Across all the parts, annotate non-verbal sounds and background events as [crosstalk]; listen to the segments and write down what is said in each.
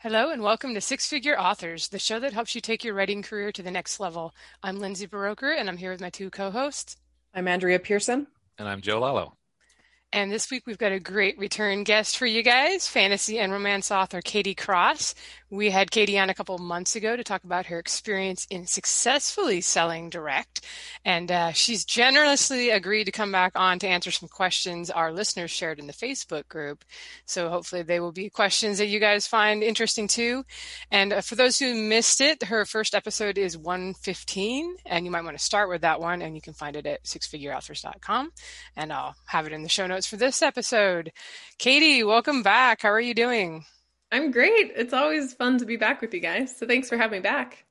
Hello, and welcome to Six Figure Authors, the show that helps you take your writing career to the next level. I'm Lindsay Buroker, and I'm here with my two co hosts. I'm Andrea Pearson. And I'm Joe Lallo. And this week we've got a great return guest for you guys, fantasy and romance author Katie Cross. We had Katie on a couple months ago to talk about her experience in successfully selling direct. And uh, she's generously agreed to come back on to answer some questions our listeners shared in the Facebook group. So hopefully they will be questions that you guys find interesting too. And uh, for those who missed it, her first episode is 115, and you might want to start with that one, and you can find it at sixfigureauthors.com. And I'll have it in the show notes for this episode. Katie, welcome back. How are you doing? I'm great. It's always fun to be back with you guys. So thanks for having me back.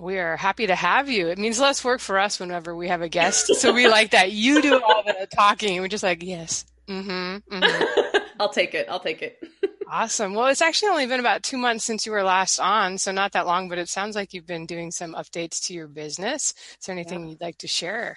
We are happy to have you. It means less work for us whenever we have a guest. So we like that. You do all the talking. We're just like, yes. Mm-hmm. mm-hmm. I'll take it. I'll take it. awesome. Well, it's actually only been about two months since you were last on, so not that long, but it sounds like you've been doing some updates to your business. Is there anything yeah. you'd like to share?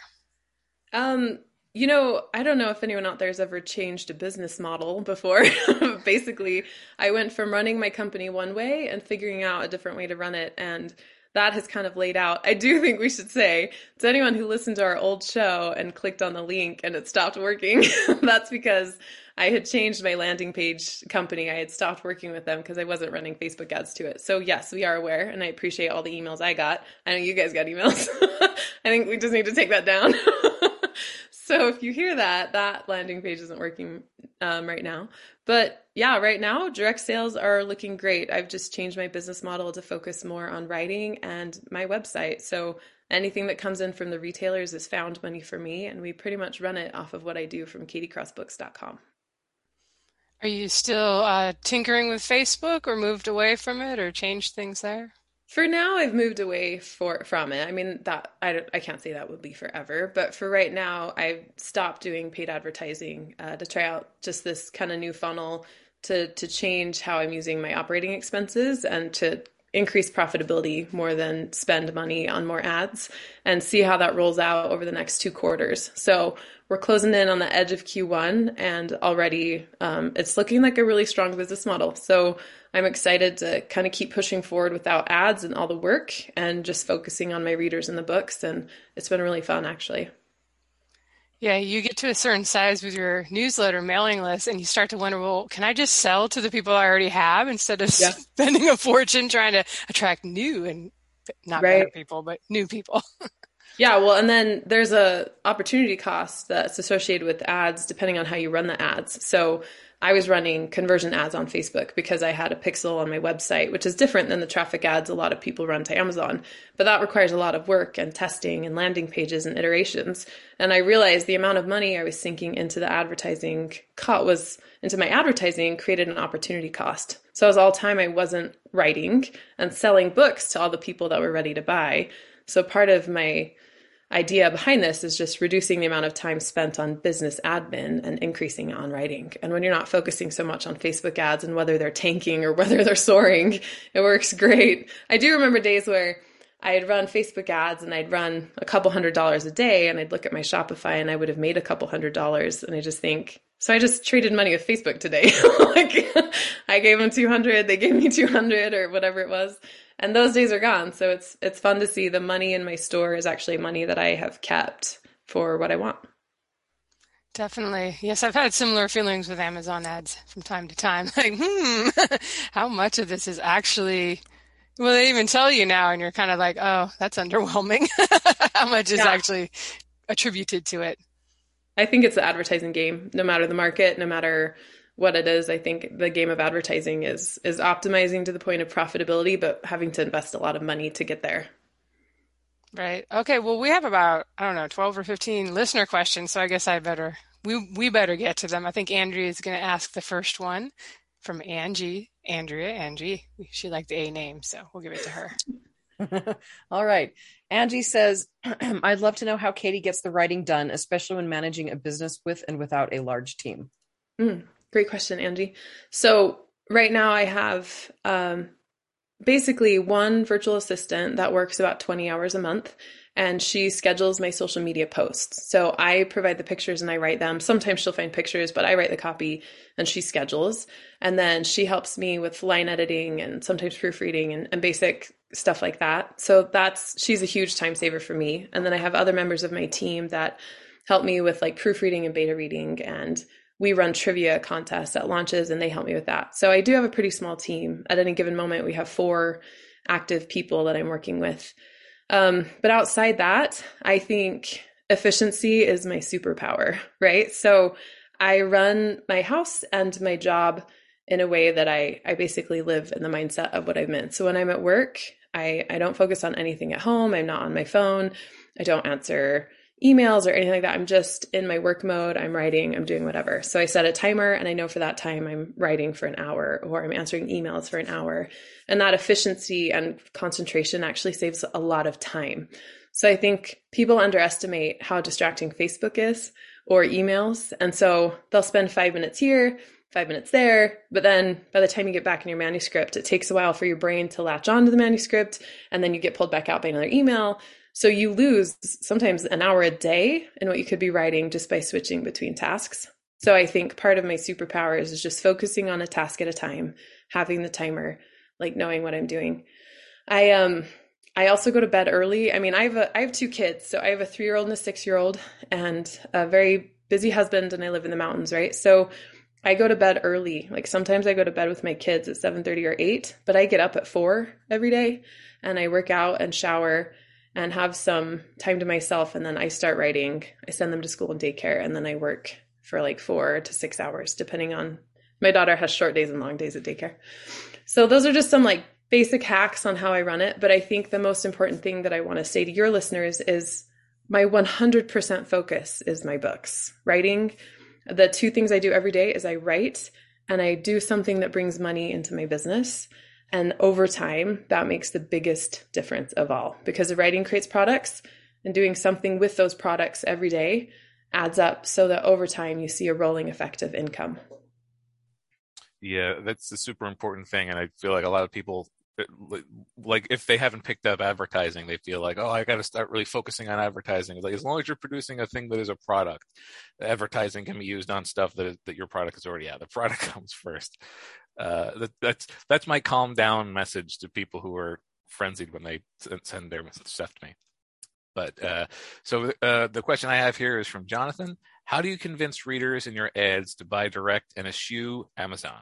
Um, you know, I don't know if anyone out there has ever changed a business model before. [laughs] Basically, I went from running my company one way and figuring out a different way to run it. And that has kind of laid out. I do think we should say to anyone who listened to our old show and clicked on the link and it stopped working, [laughs] that's because I had changed my landing page company. I had stopped working with them because I wasn't running Facebook ads to it. So, yes, we are aware, and I appreciate all the emails I got. I know you guys got emails. [laughs] I think we just need to take that down. So if you hear that, that landing page isn't working um, right now. But yeah, right now, direct sales are looking great. I've just changed my business model to focus more on writing and my website. So anything that comes in from the retailers is found money for me, and we pretty much run it off of what I do from katiecrossbooks.com. Are you still uh, tinkering with Facebook or moved away from it or changed things there? For now, I've moved away for from it. I mean, that I, I can't say that would be forever, but for right now, I've stopped doing paid advertising uh, to try out just this kind of new funnel to to change how I'm using my operating expenses and to increase profitability more than spend money on more ads and see how that rolls out over the next two quarters. So we're closing in on the edge of Q1 and already um, it's looking like a really strong business model. So I'm excited to kind of keep pushing forward without ads and all the work and just focusing on my readers and the books. And it's been really fun, actually. Yeah, you get to a certain size with your newsletter mailing list and you start to wonder, well, can I just sell to the people I already have instead of yeah. [laughs] spending a fortune trying to attract new and not right. better people, but new people? [laughs] yeah, well, and then there's a opportunity cost that's associated with ads depending on how you run the ads. So I was running conversion ads on Facebook because I had a pixel on my website, which is different than the traffic ads a lot of people run to Amazon. But that requires a lot of work and testing and landing pages and iterations. And I realized the amount of money I was sinking into the advertising cut was into my advertising created an opportunity cost. So was all time I wasn't writing and selling books to all the people that were ready to buy. So part of my idea behind this is just reducing the amount of time spent on business admin and increasing on writing. And when you're not focusing so much on Facebook ads and whether they're tanking or [laughs] whether they're soaring, it works great. I do remember days where I'd run Facebook ads and I'd run a couple hundred dollars a day and I'd look at my Shopify and I would have made a couple hundred dollars and I just think, so I just traded money with Facebook today. [laughs] like [laughs] I gave them 200, they gave me 200 or whatever it was and those days are gone. So it's it's fun to see the money in my store is actually money that I have kept for what I want. Definitely. Yes, I've had similar feelings with Amazon ads from time to time. [laughs] Like, hmm, [laughs] how much of this is actually well, they even tell you now, and you're kind of like, oh, that's underwhelming. [laughs] how much is yeah. actually attributed to it? I think it's the advertising game, no matter the market, no matter what it is. I think the game of advertising is is optimizing to the point of profitability, but having to invest a lot of money to get there. Right. Okay. Well, we have about I don't know twelve or fifteen listener questions, so I guess I better we we better get to them. I think Andrea is going to ask the first one from Angie. Andrea, Angie. She liked the A name, so we'll give it to her. [laughs] All right. Angie says, [clears throat] I'd love to know how Katie gets the writing done, especially when managing a business with and without a large team. Mm. Great question, Angie. So right now I have um, basically one virtual assistant that works about 20 hours a month. and she schedules my social media posts. So I provide the pictures and I write them. Sometimes she'll find pictures, but I write the copy and she schedules. And then she helps me with line editing and sometimes proofreading and, and basic stuff like that. So that's, she's a huge time saver for me. And then I have other members of my team that help me with like proofreading and beta reading and we run trivia contests at launches and they help me with that. So I do have a pretty small team. At any given moment, we have four active people that I'm working with. Um, but outside that, I think efficiency is my superpower, right? So I run my house and my job in a way that I, I basically live in the mindset of what I've meant. So when I'm at work, I, I don't focus on anything at home. I'm not on my phone. I don't answer emails or anything like that. I'm just in my work mode. I'm writing, I'm doing whatever. So I set a timer and I know for that time I'm writing for an hour or I'm answering emails for an hour. And that efficiency and concentration actually saves a lot of time. So I think people underestimate how distracting Facebook is or emails. And so they'll spend five minutes here, five minutes there. But then by the time you get back in your manuscript, it takes a while for your brain to latch onto the manuscript. And then you get pulled back out by another email. So you lose sometimes an hour a day in what you could be writing just by switching between tasks. So I think part of my superpowers is just focusing on a task at a time, having the timer, like knowing what I'm doing. I um I also go to bed early. I mean, I have a I have two kids. So I have a 3-year-old and a 6-year-old and a very busy husband and I live in the mountains, right? So I go to bed early. Like sometimes I go to bed with my kids at 7:30 or 8, but I get up at 4 every day and I work out and shower and have some time to myself. And then I start writing. I send them to school and daycare, and then I work for like four to six hours, depending on my daughter has short days and long days at daycare. So those are just some like basic hacks on how I run it. But I think the most important thing that I want to say to your listeners is my 100% focus is my books. Writing, the two things I do every day is I write and I do something that brings money into my business. And over time, that makes the biggest difference of all because the writing creates products and doing something with those products every day adds up so that over time you see a rolling effect of income. Yeah, that's a super important thing. And I feel like a lot of people uh, like if they haven't picked up advertising, they feel like, oh, I got to start really focusing on advertising. like as long as you're producing a thing that is a product, advertising can be used on stuff that that your product is already out. The product [laughs] comes first. Uh, that, that's that's my calm down message to people who are frenzied when they send their stuff to me. But uh, so uh, the question I have here is from Jonathan. How do you convince readers in your ads to buy direct and eschew Amazon?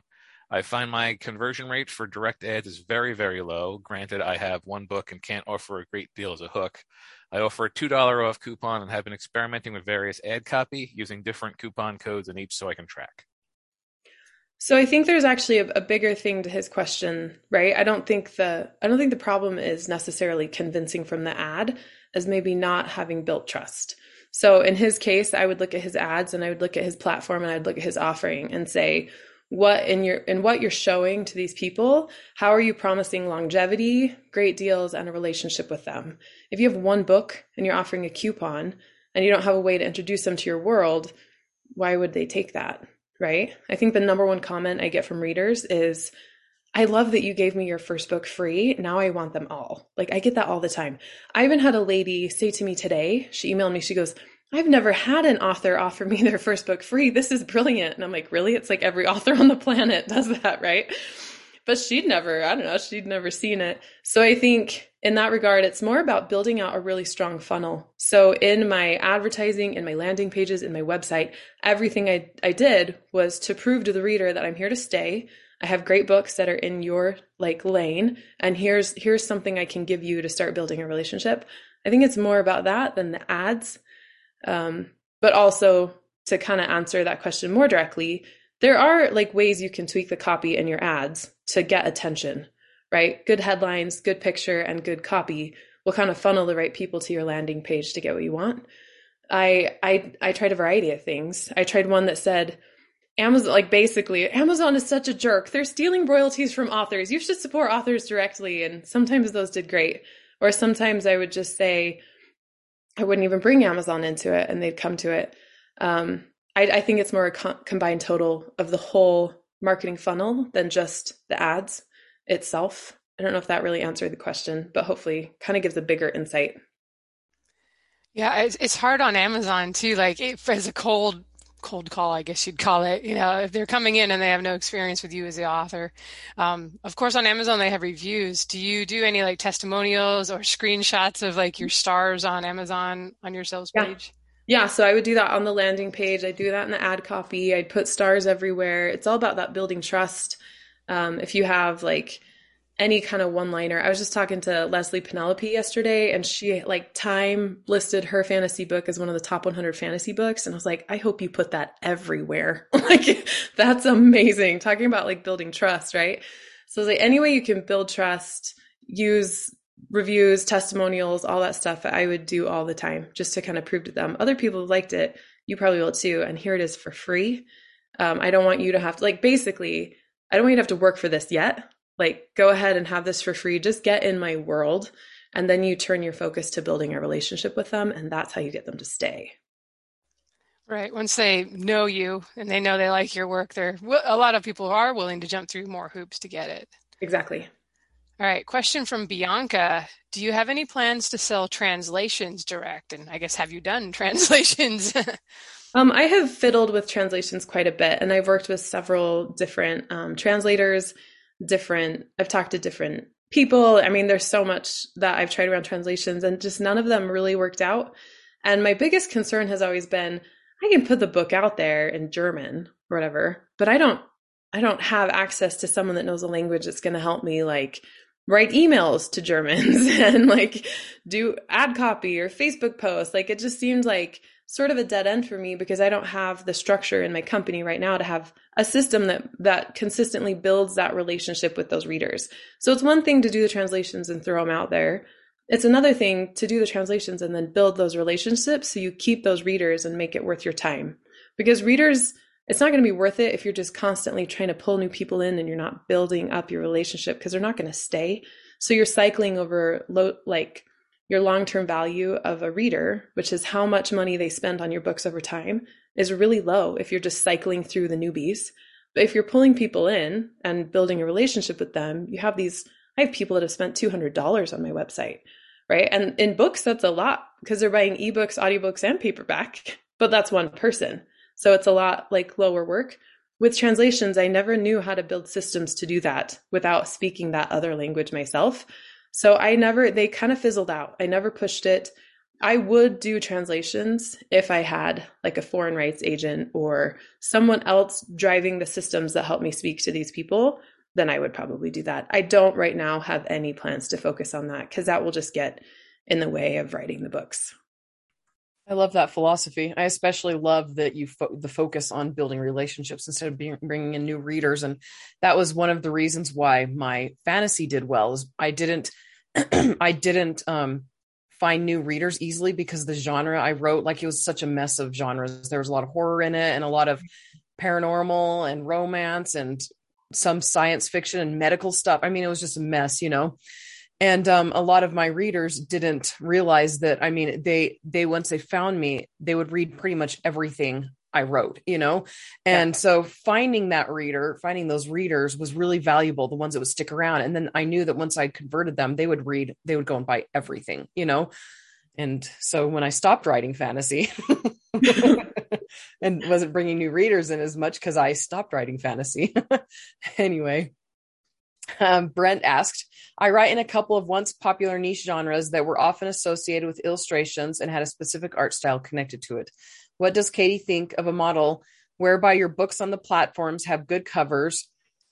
I find my conversion rate for direct ads is very, very low. Granted, I have one book and can't offer a great deal as a hook. I offer a $2 off coupon and have been experimenting with various ad copy using different coupon codes in each so I can track. So I think there's actually a, a, bigger thing to his question, right? I don't think the I don't think the problem is necessarily convincing from the ad as maybe not having built trust. So in his case, I would look at his ads and I would look at his platform and I'd look at his offering and say, what in your in what you're showing to these people, how are you promising longevity, great deals, and a relationship with them? If you have one book and you're offering a coupon and you don't have a way to introduce them to your world, why would they take that? Right? I think the number one comment I get from readers is, I love that you gave me your first book free. Now I want them all. Like I get that all the time. I even had a lady say to me today, she emailed me, she goes, I've never had an author offer me their first book free. This is brilliant. And I'm like, really? It's like every [laughs] author on the planet does that, right? But she'd never, I don't know, she'd never seen it. So I think in that regard, it's more about building out a really strong funnel. So in my advertising, in my landing pages, in my website, everything I, I did was to prove to the reader that I'm here to stay. I have great books that are in your like lane. And here's, here's something I can give you to start building a relationship. I think it's more about that than the ads. Um, but also to kind of answer that question more directly, there are like ways you can tweak the copy in your ads to get attention right? Good headlines, good picture, and good copy will kind of funnel the right people to your landing page to get what you want. I I I tried a variety of things. I tried one that said Amazon like basically Amazon is such a jerk. They're stealing royalties from authors. You should support authors directly and sometimes those did great. Or sometimes I would just say I wouldn't even bring Amazon into it and they'd come to it. Um, I, I, think it's more a co- combined total of the whole marketing funnel than just the ads itself. I don't know if that really answered the question, but hopefully kind of gives a bigger insight. Yeah, it's, it's hard on Amazon too. Like if, as a cold cold call, I guess you'd call it. You know, if they're coming in and they have no experience with you as the author. Um, of course, on Amazon they have reviews. Do you do any like testimonials or screenshots of like your stars on Amazon on your sales page? Yeah. so I would do that on the landing page. I do that in the ad copy. I'd put stars everywhere. It's all about that building trust. Um, if you have like any kind of one liner. I was just talking to Leslye Penelope yesterday and she like Time listed her fantasy book as one of the top 100 fantasy books and I was like, I hope you put that everywhere. [laughs] like that's amazing. Talking about like building trust, right? So like any way you can build trust, use reviews, testimonials, all that stuff I would do all the time just to kind of prove to them. Other people liked it. You probably will too. And here it is for free. Um, I don't want you to have to like basically I don't want you to have to work for this yet like go ahead and have this for free just get in my world and then you turn your focus to building a relationship with them and that's how you get them to stay right once they know you and they know they like your work they're a lot of people are willing to jump through more hoops to get it exactly all right question from bianca do you have any plans to sell translations direct and i guess have you done [laughs] translations [laughs] um, i have fiddled with translations quite a bit and i've worked with several different um, translators different I've talked to different people. I mean, there's so much that I've tried around translations and just none of them really worked out. And my biggest concern has always been I can put the book out there in German or whatever, but I don't I don't have access to someone that knows a language that's going to help me like write emails to Germans [laughs] and like do ad copy or Facebook posts. Like it just seemed like sort of a dead end for me because I don't have the structure in my company right now to have a system that that consistently builds that relationship with those readers. So it's one thing to do the translations and throw them out there. It's another thing to do the translations and then build those relationships so you keep those readers and make it worth your time. Because readers it's not going to be worth it if you're just constantly trying to pull new people in and you're not building up your relationship because they're not going to stay. So you're cycling over low, like your long term value of a reader, which is how much money they spend on your books over time, is really low if you're just cycling through the newbies. But if you're pulling people in and building a relationship with them, you have these. I have people that have spent $200 on my website, right? And in books, that's a lot because they're buying ebooks, audiobooks, and paperback, [laughs] but that's one person. So it's a lot like lower work. With translations, I never knew how to build systems to do that without speaking that other language myself. So I never, they kind of fizzled out. I never pushed it. I would do translations if I had like a foreign rights agent or someone else driving the systems that help me speak to these people. Then I would probably do that. I don't right now have any plans to focus on that because that will just get in the way of writing the books. I love that philosophy. I especially love that you fo- the focus on building relationships instead of being, bringing in new readers, and that was one of the reasons why my fantasy did well. Is I didn't, [clears throat] I didn't um, find new readers easily because the genre I wrote, like it was such a mess of genres. There was a lot of horror in it, and a lot of paranormal and romance, and some science fiction and medical stuff. I mean, it was just a mess, you know and um, a lot of my readers didn't realize that i mean they they once they found me they would read pretty much everything i wrote you know? And yeah. so finding that reader finding those readers was really valuable the ones that would stick around. And then i knew that once i converted them they would read they would go and buy everything you know? And so when i stopped writing fantasy [laughs] and wasn't bringing new readers in as much because i stopped writing fantasy. [laughs] Anyway um, Brent asked, I write in a couple of once popular niche genres that were often associated with illustrations and had a specific art style connected to it. What does Katie think of a model whereby your books on the platforms have good covers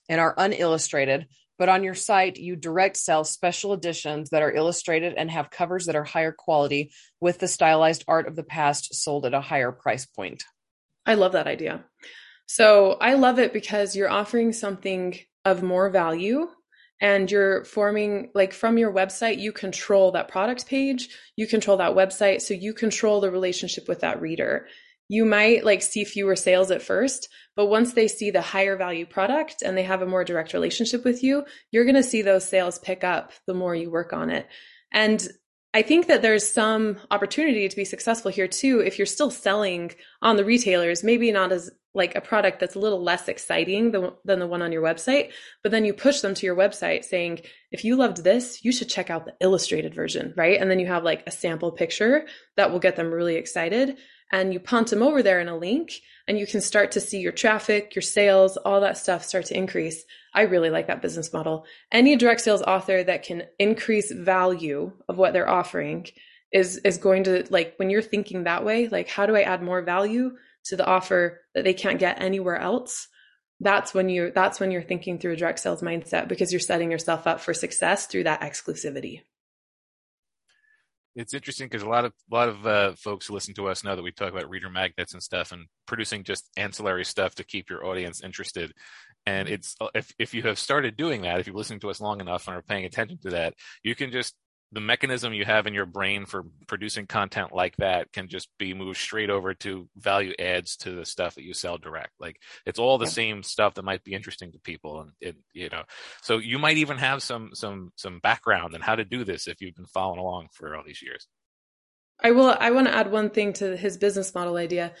and are unillustrated, but on your site you direct sell special editions that are illustrated and have covers that are higher quality with the stylized art of the past sold at a higher price point? I love that idea. So I love it because you're offering something of more value and you're forming like from your website you control that product page you control that website so you control the relationship with that reader. You might like see fewer sales at first but once they see the higher value product and they have a more direct relationship with you you're going to see those sales pick up the more you work on it. And I think that there's some opportunity to be successful here too if you're still selling on the retailers, maybe not as like a product that's a little less exciting than, than the one on your website, but then you push them to your website saying, if you loved this, you should check out the illustrated version, right? And then you have like a sample picture that will get them really excited. And you punt them over there in a link, and you can start to see your traffic, your sales, all that stuff start to increase. I really like that business model. Any direct sales author that can increase value of what they're offering is is going to like when you're thinking that way, like how do I add more value? To the offer that they can't get anywhere else that's when you that's when you're thinking through a direct sales mindset because you're setting yourself up for success through that exclusivity. It's interesting because a lot of a lot of uh, folks who listen to us know that we talk about reader magnets and stuff and producing just ancillary stuff to keep your audience interested. And it's if if you have started doing that if you've listened to us long enough and are paying attention to that you can just the mechanism you have in your brain for producing content like that can just be moved straight over to value adds to the stuff that you sell direct. Like it's all the yeah. same stuff that might be interesting to people and it, you know. So you might even have some some some background in how to do this if you've been following along for all these years. I will i want to add one thing to his business model idea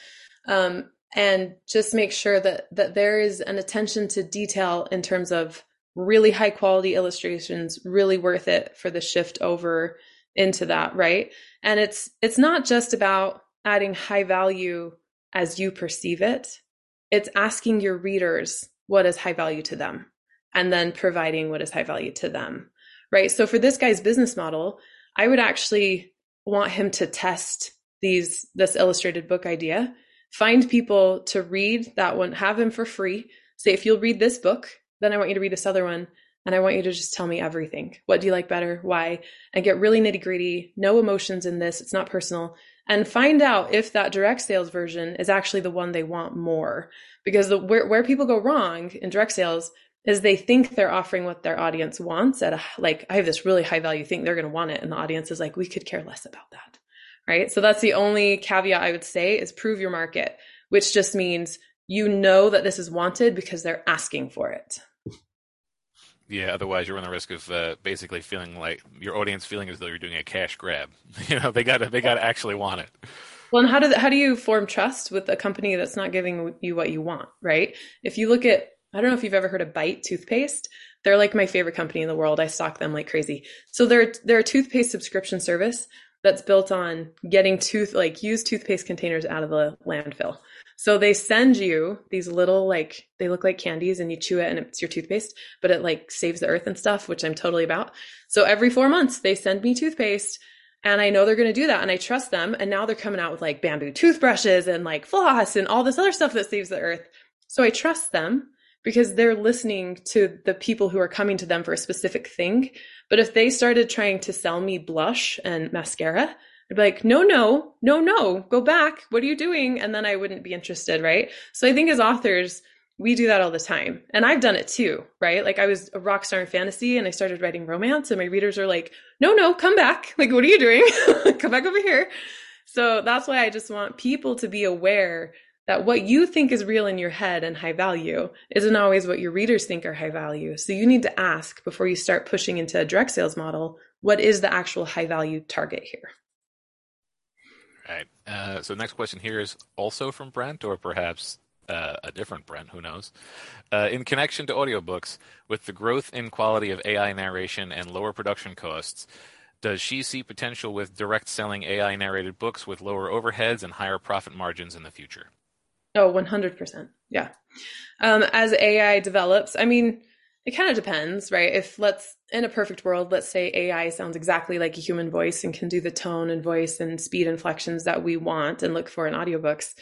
um, and just make sure that that there is an attention to detail in terms of really high quality illustrations really worth it for the shift over into that right? And it's it's not just about adding high value as you perceive it. It's asking your readers what is high value to them and then providing what is high value to them right? So for this guy's business model i would actually want him to test these this illustrated book idea find people to read that one have him for free. Say if you'll read this book then I want you to read this other one and I want you to just tell me everything. What do you like better? Why? And get really nitty gritty. No emotions in this. It's not personal. And find out if that direct sales version is actually the one they want more. Because the, where, where people go wrong in direct sales is they think they're offering what their audience wants at a, like, I have this really high value thing. They're going to want it. And the audience is like, we could care less about that. Right. So that's the only caveat I would say is prove your market, which just means you know that this is wanted because they're asking for it. Yeah, otherwise you run the risk of uh, basically feeling like your audience feeling as though you're doing a cash grab. [laughs] You know, they got to they got to actually want it. Well, and how do how do you form trust with a company that's not giving you what you want, right? If you look at I don't know if you've ever heard of Bite toothpaste. They're like my favorite company in the world. I stock them like crazy. So they're they're a toothpaste subscription service that's built on getting tooth like used toothpaste containers out of the landfill. So they send you these little like they look like candies and you chew it and it's your toothpaste, but it like saves the earth and stuff, which I'm totally about. So every 4 months they send me toothpaste and I know they're going to do that and I trust them and now they're coming out with like bamboo toothbrushes and like floss and all this other stuff that saves the earth. So I trust them because they're listening to the people who are coming to them for a specific thing. But if they started trying to sell me blush and mascara, I'd be like, no, no, no, no, go back. What are you doing? And then I wouldn't be interested, right? So I think as authors, we do that all the time. And I've done it too, right? Like I was a rock star in fantasy and I started writing romance and my readers are like, no, no, come back. [laughs] Like, what are you doing? [laughs] come back over here. So that's why I just want people to be aware that what you think is real in your head and high value isn't always what your readers think are high value. So you need to ask before you start pushing into a direct sales model, what is the actual high value target here? right. Uh, so next question here is also from Brent, or perhaps uh, a different Brent, who knows? Uh, in connection to audiobooks, with the growth in quality of AI narration and lower production costs, does she see potential with direct selling AI narrated books with lower overheads and higher profit margins in the future? Oh, 100%. Yeah. Um, as AI develops, I mean, it kind of depends, right? If let's in a perfect world, let's say AI sounds exactly like a human voice and can do the tone and voice and speed inflections that we want and look for in audiobooks,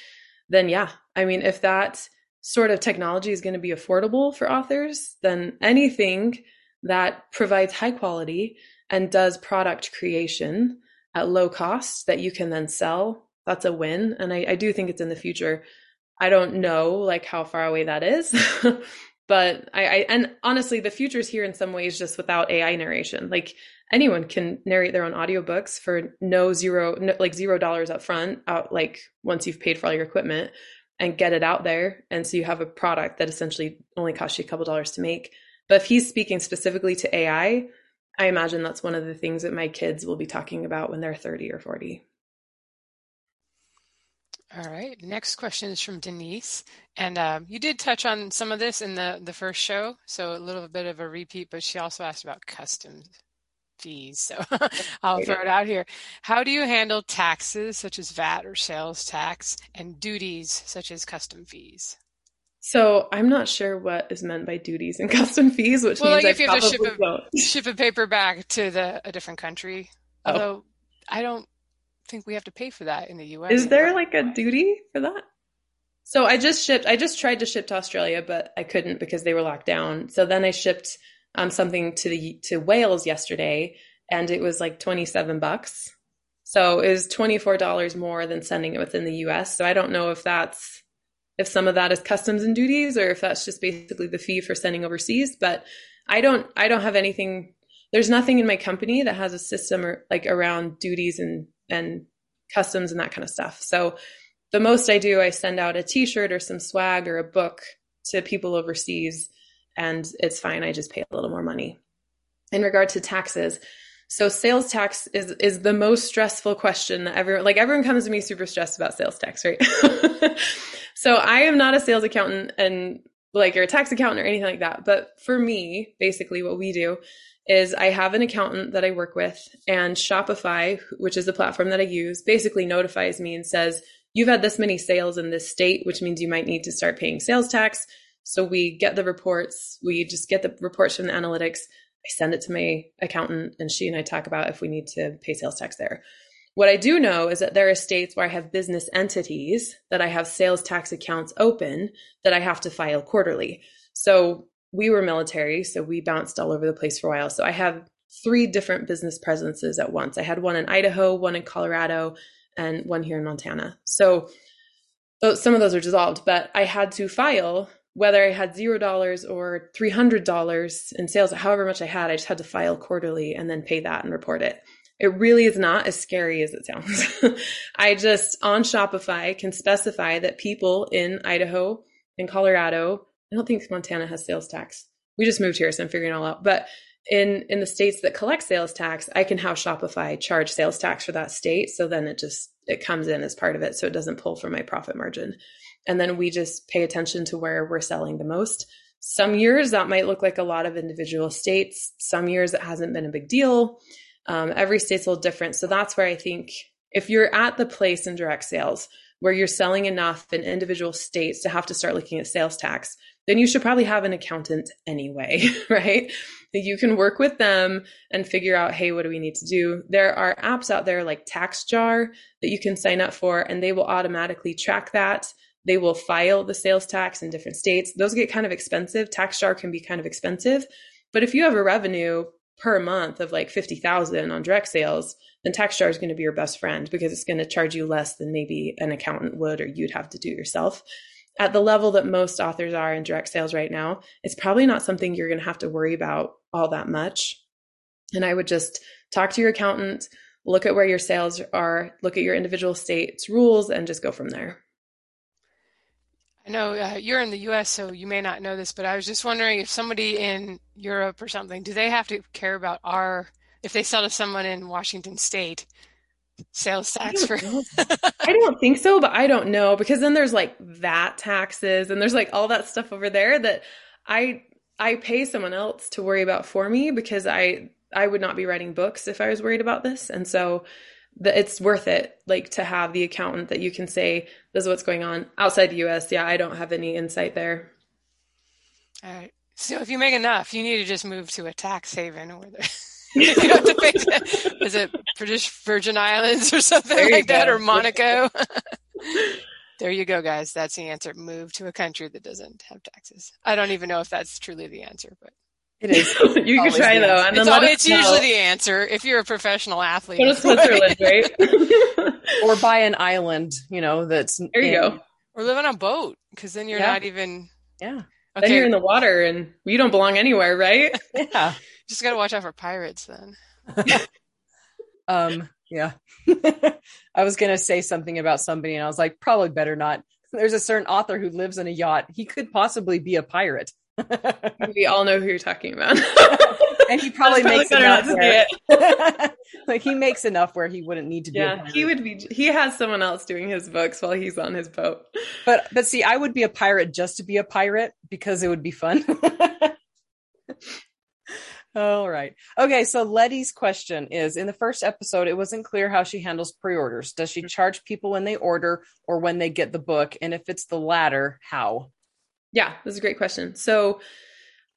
then yeah. I mean, if that sort of technology is going to be affordable for authors, then anything that provides high quality and does product creation at low cost that you can then sell, that's a win. And I, I do think it's in the future. I don't know like how far away that is, [laughs] but I, I and honestly the future's here in some ways just without ai narration. Like anyone can narrate their own audiobooks for no zero no, like zero dollars up front out like once you've paid for all your equipment and get it out there. And so you have a product that essentially only costs you a couple dollars to make. But if he's speaking specifically to ai i imagine that's one of the things that my kids will be talking about when they're 30 or 40 All right. Next question is from Denise, and uh, you did touch on some of this in the the first show, so a little bit of a repeat. But she also asked about customs fees, so [laughs] I'll throw it out here. How do you handle taxes such as VAT or sales tax, and duties such as custom fees? So I'm not sure what is meant by duties and [laughs] custom fees, which well, means like if I you have to ship a, ship a paper back to the a different country, Oh. although I don't think we have to pay for that in the U.S. Is there like a duty for that? So I just shipped. I just tried to ship to Australia, but I couldn't because they were locked down. So then I shipped um, something to the to Wales yesterday, and it was like twenty seven bucks. So it was twenty four dollars more than sending it within the U.S. So I don't know if that's if some of that is customs and duties, or if that's just basically the fee for sending overseas. But I don't. I don't have anything. There's nothing in my company that has a system or like around duties and and customs and that kind of stuff. So the most I do, I send out a t-shirt or some swag or a book to people overseas and it's fine. I just pay a little more money. In regard to taxes, so sales tax is is the most stressful question that everyone like everyone comes to me super stressed about sales tax, right? [laughs] so I am not a sales accountant and like or a tax accountant or anything like that. But for me, basically what we do is I have an accountant that I work with and Shopify, which is the platform that I use, basically notifies me and says, you've had this many sales in this state, which means you might need to start paying sales tax. So we get the reports, we just get the reports from the analytics. I send it to my accountant and she and I talk about if we need to pay sales tax there. What I do know is that there are states where I have business entities that I have sales tax accounts open that I have to file quarterly. So we were military, so we bounced all over the place for a while. So I have three different business presences at once. I had one in Idaho, one in Colorado, and one here in Montana. So some of those are dissolved, but I had to file whether I had zero dollars or three hundred dollars in sales, however much I had, I just had to file quarterly and then pay that and report it. It really is not as scary as it sounds. [laughs] I just on Shopify can specify that people in Idaho and Colorado, I don't think Montana has sales tax. We just moved here, so I'm figuring it all out. But in in the states that collect sales tax, I can have Shopify charge sales tax for that state. So then it just it comes in as part of it, so it doesn't pull from my profit margin. And then we just pay attention to where we're selling the most. Some years that might look like a lot of individual states. Some years it hasn't been a big deal. Um, every state's a little different. So that's where I think if you're at the place in direct sales where you're selling enough in individual states to have to start looking at sales tax, then you should probably have an accountant anyway, [laughs] right? You can work with them and figure out, hey, what do we need to do? There are apps out there like TaxJar that you can sign up for, and they will automatically track that. They will file the sales tax in different states. Those get kind of expensive. TaxJar can be kind of expensive. But if you have a revenue per month of like 50,000 on direct sales, then TaxJar is going to be your best friend because it's going to charge you less than maybe an accountant would or you'd have to do yourself. At the level that most authors are in direct sales right now, it's probably not something you're going to have to worry about all that much. And I would just talk to your accountant, look at where your sales are, look at your individual state's rules, and just go from there. I know uh, you're in the US, so you may not know this, but I was just wondering if somebody in Europe or something, do they have to care about our, if they sell to someone in Washington State, sales tax for? [laughs] I don't think so, but I don't know because then there's like VAT taxes and there's like all that stuff over there that I I pay someone else to worry about for me because I I would not be writing books if I was worried about this, and so the, it's worth it like to have the accountant that you can say this is what's going on outside the U.S. Yeah, I don't have any insight there. All right. So if you make enough, you need to just move to a tax haven or the. [laughs] you don't have to pay. To, is it British Virgin Islands or something like that, or Monaco? [laughs] there you go, guys. That's the answer. Move to a country that doesn't have taxes. I don't even know if that's truly the answer, but it is. [laughs] you can try though, and it's, all, it's usually the answer if you're a professional athlete. Go to Switzerland, right? or buy an island, you know, that's there. You in, go. Or live on a boat because then you're yeah. not even. Yeah. Okay. Then you're in the water and you don't belong anywhere, right? Yeah. Just got to watch out for pirates then. [laughs] um, yeah. [laughs] I was going to say something about somebody and I was like, probably better not. There's a certain author who lives in a yacht. He could possibly be a pirate. [laughs] we all know who you're talking about. and he probably That's makes enough better where, like he makes enough where he wouldn't need to be. yeah, he would be. He has someone else doing his books while he's on his boat. But but see, I would be a pirate just to be a pirate because it would be fun. All right. Okay, so Letty's question is in the first episode, it wasn't clear how she handles pre-orders. Does she charge people when they order or when they get the book? And if it's the latter, how? Yeah, this is a great question. So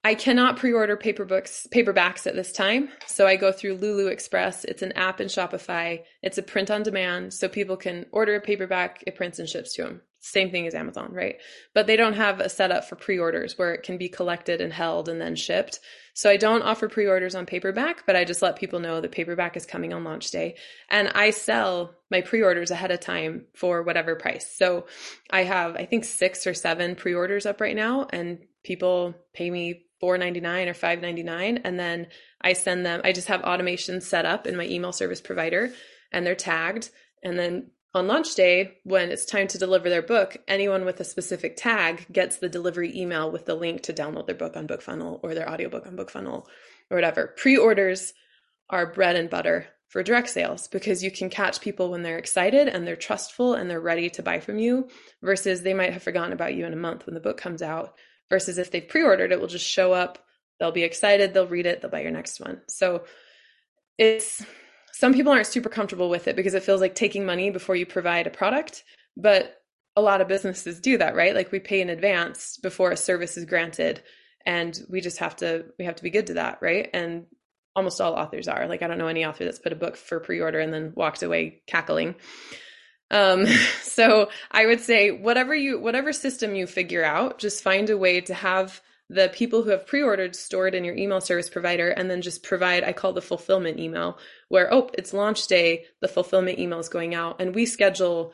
I cannot pre-order paper books, paperbacks at this time. So I go through Lulu Express. It's an app in Shopify. It's a print on demand, so people can order a paperback, it prints and ships to them. Same thing as Amazon, right? But they don't have a setup for pre-orders where it can be collected and held and then shipped. So I don't offer pre-orders on paperback, but I just let people know that paperback is coming on launch day. And I sell my pre-orders ahead of time for whatever price. So I have I think 6 or 7 pre-orders up right now and people pay me $4.99 or $5.99 and then I send them I just have automation set up in my email service provider and they're tagged and then on launch day when it's time to deliver their book anyone with a specific tag gets the delivery email with the link to download their book on bookfunnel or their audiobook on bookfunnel or whatever. Pre-orders are bread and butter for direct sales because you can catch people when they're excited and they're trustful and they're ready to buy from you versus they might have forgotten about you in a month when the book comes out versus if they've pre-ordered it will just show up. They'll be excited. They'll read it. They'll buy your next one. So it's some people aren't super comfortable with it because it feels like taking money before you provide a product but a lot of businesses do that right? Like we pay in advance before a service is granted and we just have to we have to be good to that right? And almost all authors are. Like i don't know any author that's put a book for pre-order and then walked away cackling. Um [laughs] so i would say whatever you whatever system you figure out just find a way to have the people who have pre-ordered stored in your email service provider and then just provide i call the fulfillment email where oh it's launch day the fulfillment email is going out and we schedule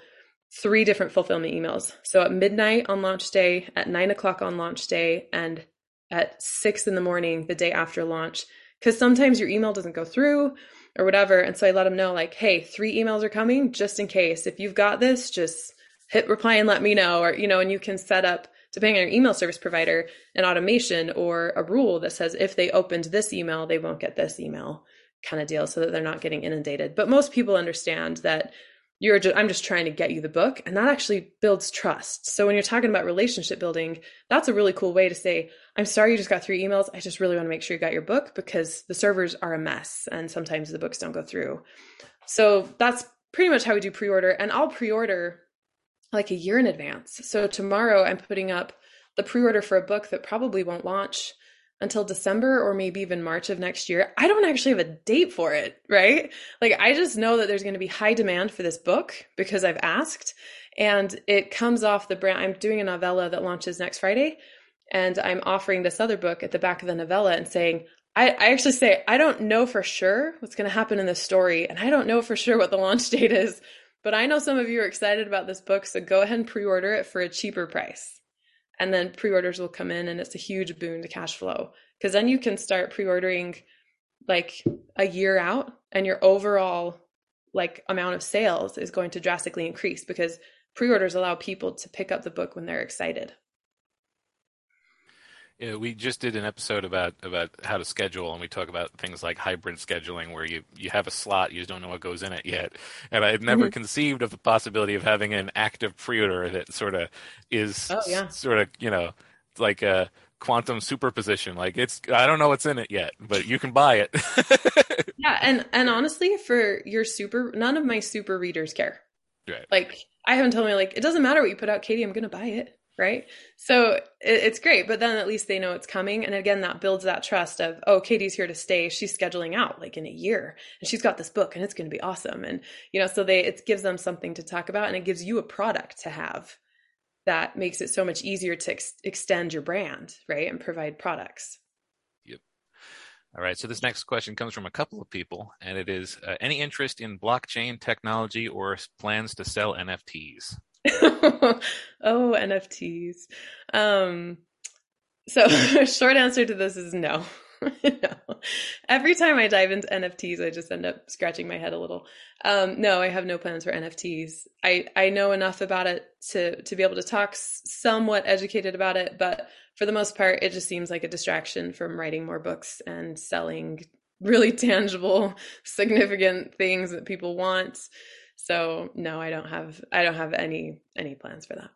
three different fulfillment emails. So at midnight on launch day at nine o'clock on launch day and at six in the morning the day after launch. Because sometimes your email doesn't go through or whatever and so i let them know like hey three emails are coming just in case. If you've got this just hit reply and let me know or you know and you can set up depending on your email service provider, an automation or a rule that says if they opened this email, they won't get this email kind of deal so that they're not getting inundated. But most people understand that you're just, I'm just trying to get you the book and that actually builds trust. So when you're talking about relationship building, that's a really cool way to say, I'm sorry you just got three emails. I just really want to make sure you got your book because the servers are a mess and sometimes the books don't go through. So that's pretty much how we do pre-order and I'll pre-order like a year in advance. So tomorrow I'm putting up the pre-order for a book that probably won't launch until December or maybe even March of next year. I don't actually have a date for it, right? Like I just know that there's going to be high demand for this book because I've asked and it comes off the brand I'm doing a novella that launches next Friday and I'm offering this other book at the back of the novella and saying I, I actually say I don't know for sure what's going to happen in this story and I don't know for sure what the launch [laughs] date is but I know some of you are excited about this book, so go ahead and pre order it for a cheaper price. And then pre orders will come in, and it's a huge boon to cash flow because then you can start pre ordering like a year out, and your overall like amount of sales is going to drastically increase because pre orders allow people to pick up the book when they're excited. You know, we just did an episode about about how to schedule, and we talk about things like hybrid scheduling, where you you have a slot, you just don't know what goes in it yet. And I had never mm-hmm. conceived of the possibility of having an active pre-order that sort of is oh, yeah. sort of you know like a quantum superposition. Like it's I don't know what's in it yet, but you can buy it. [laughs] yeah, and and honestly, for your super, none of my super readers care. Right. Like I haven't told me like it doesn't matter what you put out, Katie. I'm gonna buy it right? So it, it's great but then at least they know it's coming. And again that builds that trust of oh katie's here to stay. She's scheduling out like in a year. And she's got this book and it's going to be awesome. And you know so they it gives them something to talk about and it gives you a product to have that makes it so much easier to ex- extend your brand right and provide products. Yep. All right so this next question comes from a couple of people and it is uh, any interest in blockchain technology or plans to sell nfts [laughs] oh, NFTs. Um, so [laughs] short answer to this is no. [laughs] no. Every time I dive into NFTs, I just end up scratching my head a little. Um, no, I have no plans for NFTs. I, I know enough about it to to be able to talk somewhat educated about it, but for the most part, it just seems like a distraction from writing more books and selling really tangible, significant things that people want. So no, I don't have I don't have any any plans for that.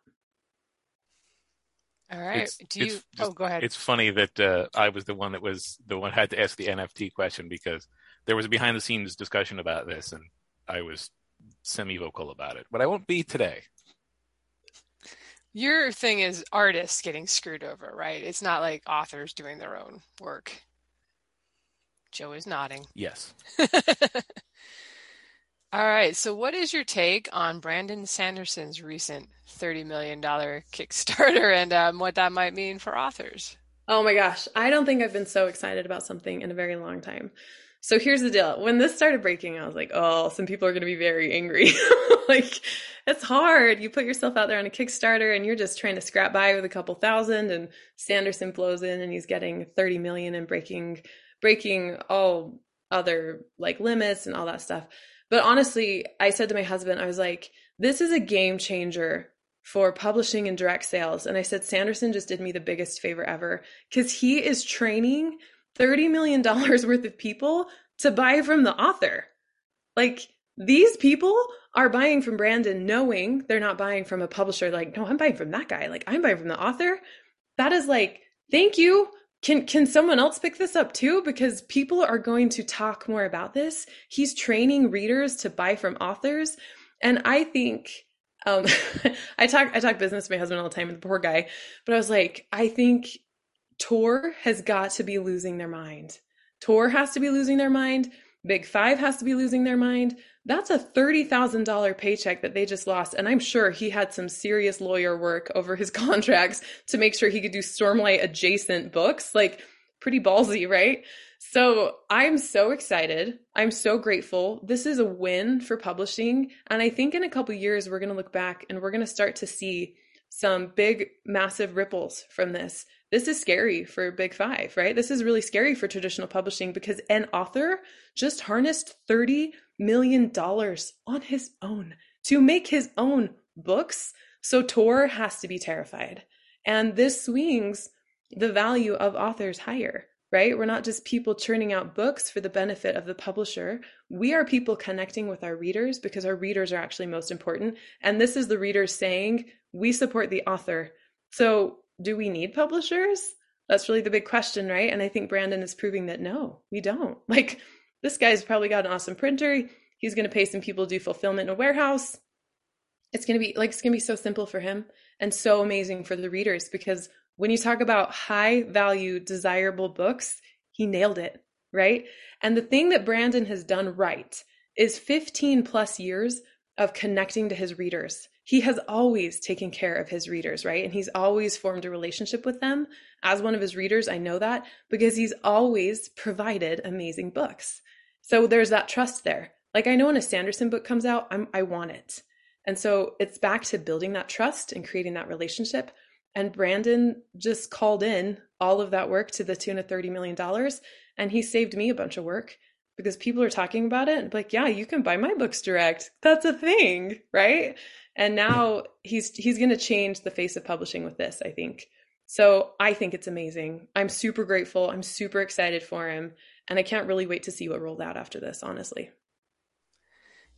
All right. It's, Do you? Just, oh, go ahead. It's funny that uh, I was the one that was the one had to ask the NFT question because there was a behind the scenes discussion about this, and I was semi vocal about it, but I won't be today. Your thing is artists getting screwed over, right? It's not like authors doing their own work. Joe is nodding. Yes. [laughs] All right. So, what is your take on Brandon Sanderson's recent $30 million [laughs] Kickstarter and um, what that might mean for authors? Oh my gosh. I don't think I've been so excited about something in a very long time. So, here's the deal. When this started breaking, I was like, oh, some people are going to be very angry. [laughs] like, it's hard. You put yourself out there on a Kickstarter and you're just trying to scrap by with a couple thousand, and Sanderson blows in and he's getting 30 million and breaking breaking all other like limits and all that stuff. But honestly, I said to my husband, I was like, this is a game changer for publishing and direct sales. And I said, Sanderson just did me the biggest favor ever because he is training $30 million [laughs] worth of people to buy from the author. Like, these people are buying from Brandon knowing they're not buying from a publisher. Like, no, I'm buying from that guy. Like, I'm buying from the author. That is like, thank you can can someone else pick this up too? Because people are going to talk more about this. He's training readers to buy from authors, and I think um, [laughs] I talk I talk business to my husband all the time, the poor guy. But I was like, I think Tor has got to be losing their mind. Tor has to be losing their mind. Big Five has to be losing their mind. That's a $30,000 paycheck that they just lost. And I'm sure he had some serious lawyer work over his [laughs] contracts to make sure he could do Stormlight adjacent books. Like, pretty ballsy, right? So I'm so excited. I'm so grateful. This is a win for publishing. And I think in a couple years, we're going to look back and we're going to start to see some big, massive ripples from this. This is scary for Big Five, right? This is really scary for traditional publishing because an author just harnessed 30 million dollars on his own to make his own books. So Tor has to be terrified. And this swings the value of authors higher, right? We're not just people churning out books for the benefit of the publisher. We are people connecting with our readers because our readers are actually most important. And this is the readers saying, we support the author. So do we need publishers? That's really the big question, right? And I think Brandon is proving that no, we don't. [laughs] Like this guy's probably got an awesome printer. He's going to pay some people to do fulfillment in a warehouse. It's going to be like, it's going to be so simple for him and so amazing for the readers because when you talk about high value, desirable books, he nailed it, right? And the thing that Brandon has done right is 15 plus years of connecting to his readers. He has always taken care of his readers, right? And he's always formed a relationship with them. As one of his readers, I know that because he's always provided amazing books. So there's that trust there. Like I know when a Sanderson book comes out, I'm, I want it. And so it's back to building that trust and creating that relationship. And Brandon just called in all of that work to the tune of $30 million. And he saved me a bunch of work because people are talking about it and like, yeah, you can buy my books direct. That's a thing, right? And now he's he's going to change the face of publishing with this, I think. So I think it's amazing. I'm super grateful. I'm super excited for him. And I can't really wait to see what rolled out after this, honestly.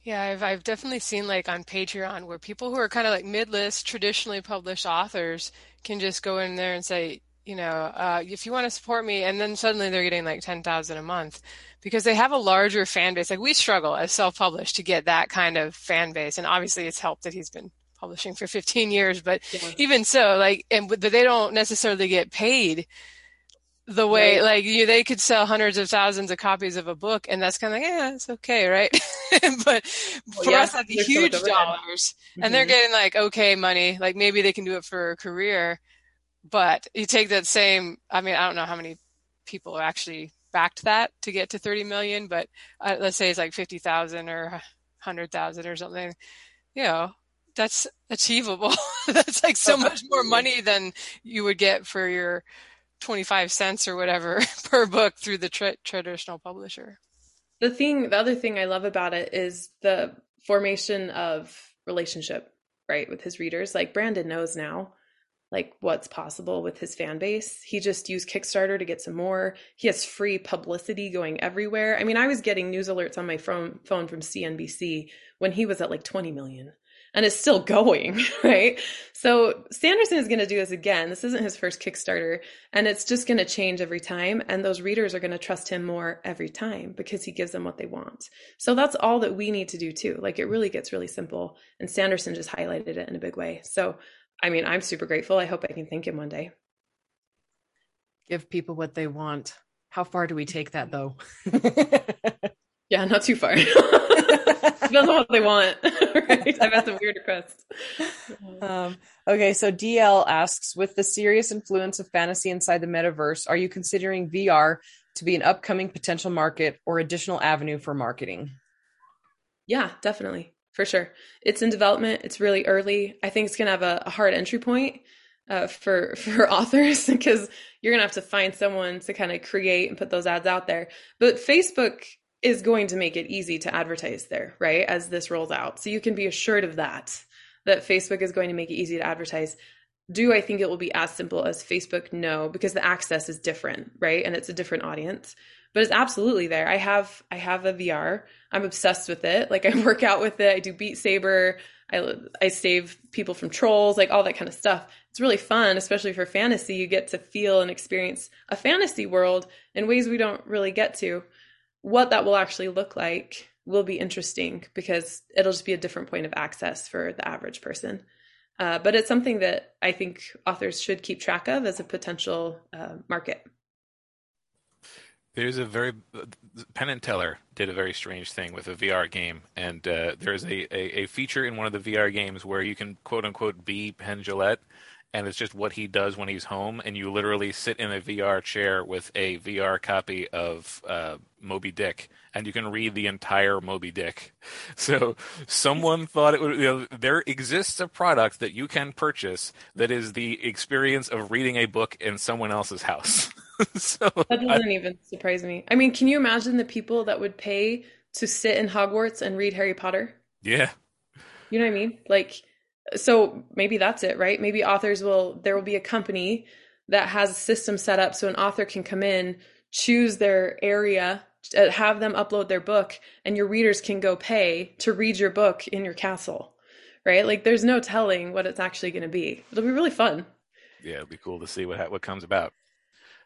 Yeah, I've I've definitely seen like on Patreon where people who are kind of like mid-list, traditionally published authors can just go in there and say, you know, uh, if you want to support me, and then suddenly they're getting like ten thousand a month because they have a larger fan base. Like we struggle as self-published to get that kind of fan base, and obviously it's helped that he's been publishing for 15 years, but yeah. even so, like, and but they don't necessarily get paid the way right. like you they could sell hundreds of thousands of copies of a book and that's kind of like yeah it's okay right [laughs] but well, for yeah, us at the huge dollars mm-hmm. and they're mm-hmm. getting like okay money like maybe they can do it for a career but you take that same i mean i don't know how many people actually backed that to get to 30 million but uh, let's say it's like 50,000 or 100,000 or something you know that's achievable. [laughs] that's like so much more money than you would get for your 25 cents or whatever [laughs] per book through the tra- traditional publisher. The thing, the other thing I love about it is the formation of relationship, right, with his readers. Like Brandon knows now like what's possible with his fan base. He just used Kickstarter to get some more. He has free publicity going everywhere. I mean, I was getting news alerts on my phone phone from CNBC when he was at like 20 million and it's still [laughs] going, right? So Sanderson is going to do this again. This isn't his first Kickstarter and it's just going to change every time and those readers are going to trust him more every time because he gives them what they want. So that's all that we need to do too. Like it really gets really simple and Sanderson just highlighted it in a big way. So I mean, I'm super grateful. I hope I can thank him one day. Give people what they want. How far do we take that though? [laughs] yeah, not too far. [laughs] Depends on what they want. right? I've had some weird requests. Um, okay, so DL asks With the serious influence of fantasy inside the metaverse, are you considering VR to be an upcoming potential market or additional avenue for marketing? Yeah, definitely for sure. It's in development. It's really early. I think it's going to have a, a, hard entry point uh, for [laughs] for authors because you're going to have to find someone to kind of create and put those ads out there. But Facebook is going to make it easy to advertise there, right? As this rolls out, so you can be assured of that. That Facebook is going to make it easy to advertise. Do I think it will be as simple as Facebook? No, because the access is different, right? And it's a different audience but it's absolutely there. I have I have a VR. I'm obsessed with it. Like [laughs] I work out with it. I do Beat Saber. I I save people from trolls, like all that kind of stuff. It's really fun, especially for fantasy. You get to feel and experience a fantasy world in ways we don't really get to. What that will actually look like will be interesting because it'll just be a different point of access for the average person. Uh, but it's something that I think authors should keep track of as a potential uh, market. There's a very Penn and Teller did a very strange thing with a VR game, and uh, there's a, a, a, feature in one of the VR games where you can quote unquote be Penn Jillette, and it's just what he does when he's home, and you literally sit in a VR chair with a VR copy of uh, Moby Dick, and you can read the entire Moby Dick. [laughs] So someone thought it would. You know, there exists a product that you can purchase that is the experience of reading a book in someone else's house. [laughs] so that doesn't I, even surprise me. I mean, can you imagine the people that would pay to sit in Hogwarts and read Harry Potter? Yeah. You know what I mean? Like, so maybe that's it, right? Maybe authors will, there will be a company that has a system set up so an author can come in, choose their area, uh, have them upload their book, and your readers can go pay to read your book in your castle, right? Like, there's no telling what it's actually going to be. It'll be really fun. Yeah, it'll be cool to see what what comes about.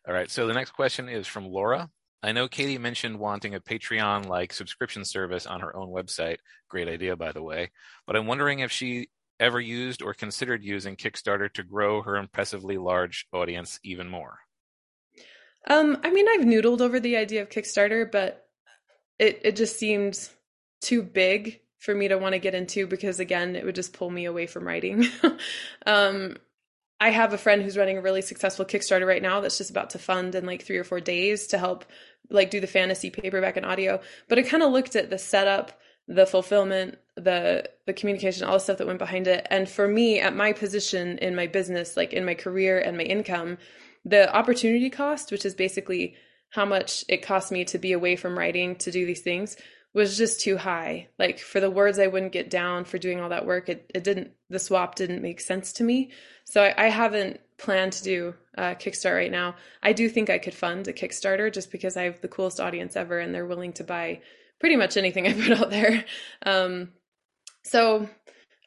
All right. So the next question is from Laura. I know Katie mentioned wanting a Patreon like subscription service on her own website. Great idea, by the way. But I'm wondering if she ever used or considered using Kickstarter to grow her impressively large audience even more. Um, I mean, I've noodled over the idea of Kickstarter, but it it just seemed too big for me to want to get into because again, it would just pull me away from writing. [laughs] um, I have a friend who's running a really successful Kickstarter right now that's just about to fund in like three or four days to help like do the fantasy paperback and audio. But I kind of looked at the setup, the fulfillment, the the communication, all the stuff that went behind it. And for me, at my position in my business, like in my career and my income, the opportunity cost, which is basically how much it cost me to be away from writing to do these things, was just too high. Like for the words I wouldn't get down for doing all that work, it, it didn't, the swap didn't make sense to me. So I, I haven't planned to do uh, Kickstarter right now. I do think I could fund a Kickstarter just because I have the coolest audience ever and they're willing to buy pretty much anything I put out there. Um, so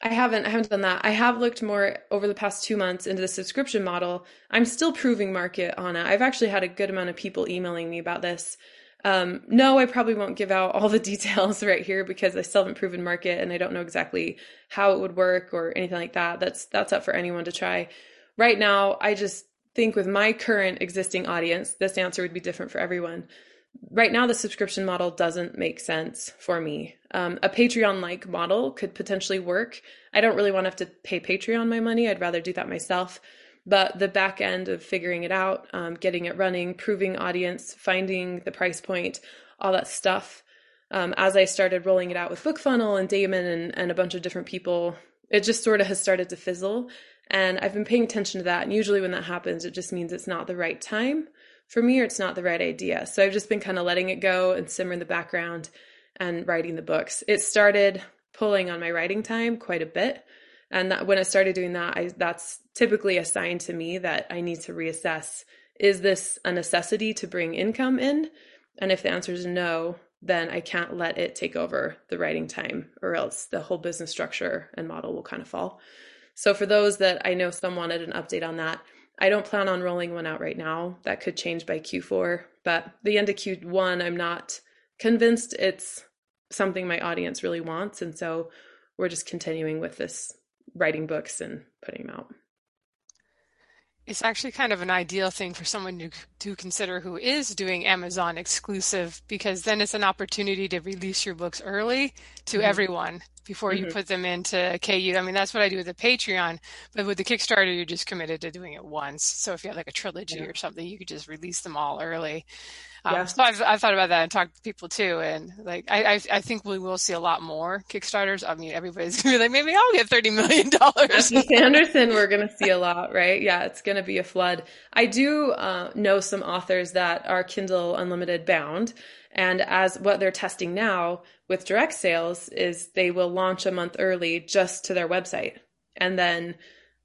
I haven't I haven't done that. I have looked more over the past 2 months into the subscription model. I'm still proving market on it. I've actually had a good amount of people emailing me about this um, no, I probably won't give out all the [laughs] details right here because I still haven't proven market and I don't know exactly how it would work or anything like that. That's that's up for anyone to try. Right now, I just think with my current existing audience, this answer would be different for everyone. Right now, the subscription model doesn't make sense for me. Um, a Patreon like model could potentially work. I don't really want to have to pay Patreon my money. I'd rather do that myself but the back end of figuring it out, um, getting it running, proving audience, finding the price point, all that stuff. Um, as I started rolling it out with BookFunnel and Damon and, and a bunch of different people, it just sort of has started to fizzle. And I've been paying attention to that. And usually when that happens, it just means it's not the right time for me it's not the right idea. So I've just been kind of letting it go and simmer in the background and writing the books. It started pulling on my writing time quite a bit. And that, when I started doing that, I, that's typically a sign to me that I need to reassess is this a necessity to bring income in? And if the answer is no, then I can't let it take over the writing time, or else the whole business structure and model will kind of fall. So, for those that I know some wanted an update on that, I don't plan on rolling one out right now. That could change by Q4, but the end of Q1, I'm not convinced it's something my audience really wants. And so we're just continuing with this writing books and putting them out. It's actually kind of an ideal thing for someone to, to consider who is doing Amazon exclusive because then it's an opportunity to release your books early to mm-hmm. everyone before mm-hmm. you put them into KU. I mean, that's what I do with the Patreon, but with the Kickstarter, you're just committed to doing it once. So if you have like a trilogy yeah. or something, you could just release them all early. Um, yeah. So I've, I've thought about that and talked to people too. And like, I, I, I, think we will see a lot more Kickstarters. I mean, everybody's gonna be like, maybe I'll get $30 million. Sanderson, we're going to see a lot, right? Yeah. It's going to be a flood. I do uh, know some authors that are Kindle Unlimited bound. And as what they're testing now with direct sales is they will launch a month early just to their website. And then,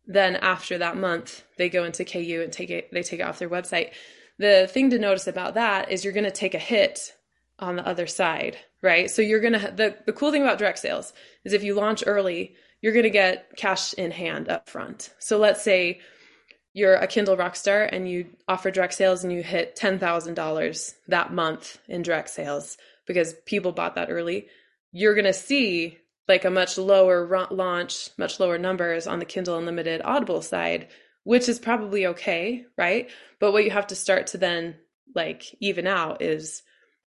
then after that month, they go into KU and take it, they take it off their website the thing to notice about that is you're going to take a hit on the other side, right? So you're going to, the, the cool thing about direct sales is if you launch early, you're going to get cash in hand up front. So let's say you're a Kindle Rockstar and you offer direct sales and you hit $10,000 that month in direct sales because people bought that early. You're going to see like a much lower launch, much lower numbers on the Kindle Unlimited Audible side which is probably okay, right? But what you have to start to then like even out is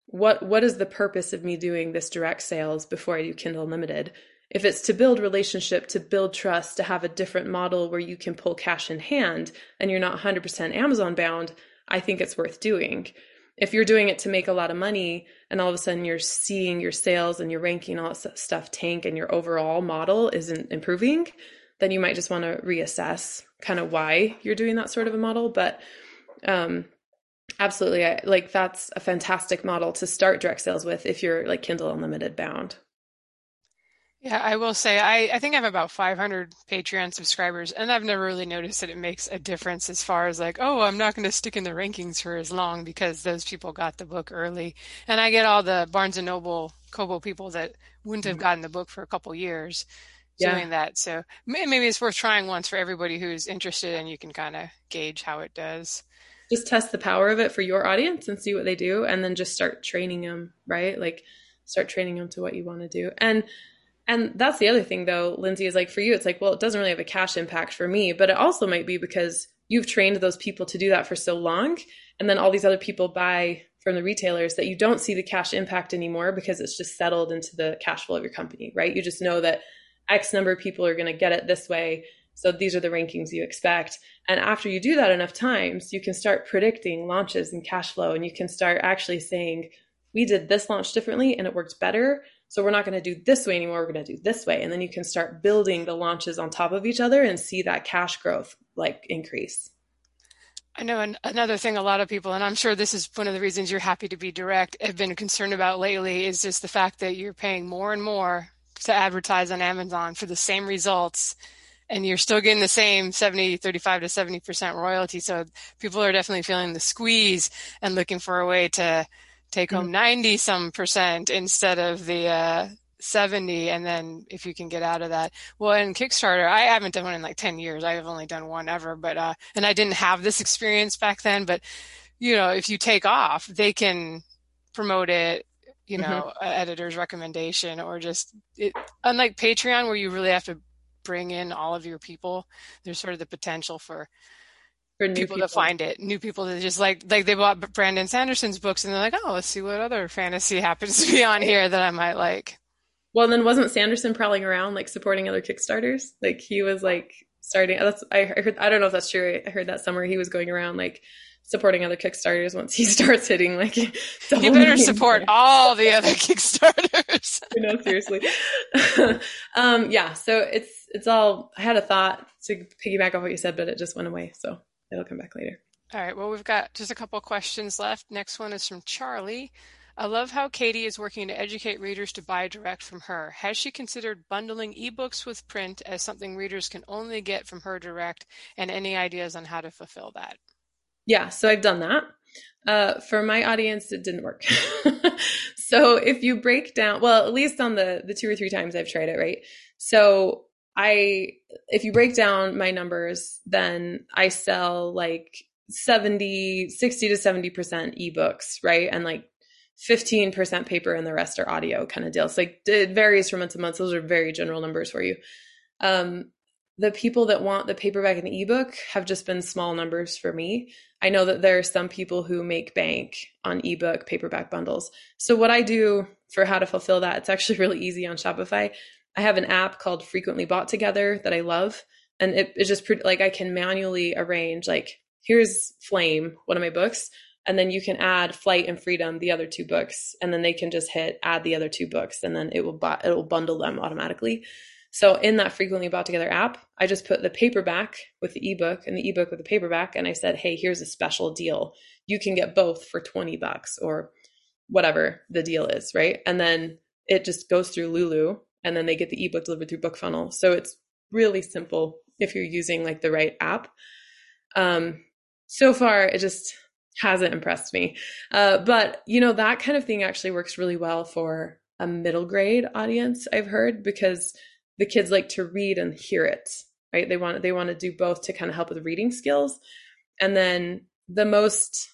what what is the purpose of me doing this direct sales before I do Kindle Unlimited? If it's to build relationship, to build trust, to have a different model where you can pull cash in hand and you're not 100% Amazon bound, I think it's worth doing. If you're doing it to make a lot of money and all of a sudden you're seeing your sales and your ranking all that stuff tank and your overall model isn't improving, then you might just want to reassess kind of why you're doing that sort of a model. But um, absolutely, I, like that's a fantastic model to start direct sales with if you're like Kindle Unlimited bound. Yeah, I will say I, I think I have about 500 Patreon subscribers, and I've never really noticed that it makes a difference as far as like, oh, I'm not going to stick in the rankings for as long because those people got the book early, and I get all the Barnes and Noble Kobo people that wouldn't have mm-hmm. gotten the book for a couple years yeah. doing that. So maybe it's worth trying once for everybody who's interested, and you can kind of gauge how it does. Just test the power of it for your audience and see what they do, and then just start training them. Right, like start training them to what you want to do. And and that's the other thing, though, Lindsay is like for you, it's like, well, it doesn't really have a cash impact for me, but it also might be because you've trained those people to do that for so long, and then all these other people buy from the retailers that you don't see the cash impact anymore because it's just settled into the cash flow of your company, right? You just know that X number of people are going to get it this way. So these are the rankings you expect. And after you do that enough times, you can start predicting launches and cash flow. And you can start actually saying, we did this launch differently and it worked better. So we're not going to do this way anymore. We're going to do this way. And then you can start building the launches on top of each other and see that cash growth like increase. I know an, another thing a lot of people, and I'm sure this is one of the reasons you're happy to be direct, have been concerned about lately is just the fact that you're paying more and more to advertise on Amazon for the same results and you're still getting the same 70, 35 to 70% royalty. So people are definitely feeling the squeeze and looking for a way to take home mm-hmm. 90 some percent instead of the, uh, 70 and then if you can get out of that well in kickstarter i haven't done one in like 10 years i have only done one ever but uh and i didn't have this experience back then but you know if you take off they can promote it you mm-hmm. know, mm-hmm. editor's recommendation or just it, unlike Patreon where you really have to bring in all of your people, there's sort of the potential for for people, people, to find it, new people to just like like they bought Brandon Sanderson's books and they're like, oh, let's see what other fantasy [laughs] happens to be on here that I might like. Well, then wasn't Sanderson prowling around like supporting other Kickstarters? Like he was like starting. That's I heard. I don't know if that's true. I heard that summer he was going around like supporting other Kickstarters once he [laughs] starts hitting like [laughs] you better support all the other Kickstarters. no, seriously. um, yeah, so it's it's all I had a thought to piggyback off what you said, but it just went away. So it'll come back later. All right. Well, we've got just a couple questions left. Next one is from Charlie. I love how Katie is working to educate readers to buy direct from her. Has she considered bundling ebooks with print as something readers can only get from her direct, and any ideas on how to fulfill that? Yeah, so I've done that. Uh, for my audience, it didn't work. [laughs] so if you break down, well, at least on the the two or three times I've tried it, right? So I, if you break down my numbers, then I sell like 70, 60 to 70% ebooks, right? And like 15% paper and the rest are audio kind of deals. Like it varies from month to month. Those are very general numbers for you. Um, the people that want the paperback and the ebook have just been small numbers for me. I know that there are some people who make bank on ebook paperback bundles. So what I do for how to fulfill that, it's actually [laughs] really easy on Shopify. I have an app called Frequently Bought Together that I love. And it, it's just like I can manually arrange like, here's Flame, one of my books and then you can add flight and freedom the other two books and then they can just hit add the other two books and then it will bu- it will bundle them automatically so in that frequently bought together app i just put the paperback with the ebook and the ebook with the paperback and i said hey here's a special deal you can get both for 20 bucks or whatever the deal is right and then it just goes through lulu and then they get the ebook delivered through bookfunnel so it's really simple if you're using like the right app um so far it just hasn't impressed me. Uh, but you know that kind of thing actually works really well for a middle grade audience. I've heard because the kids like to read and hear it. Right? They want they want to do both to kind of help with reading skills. And then the most,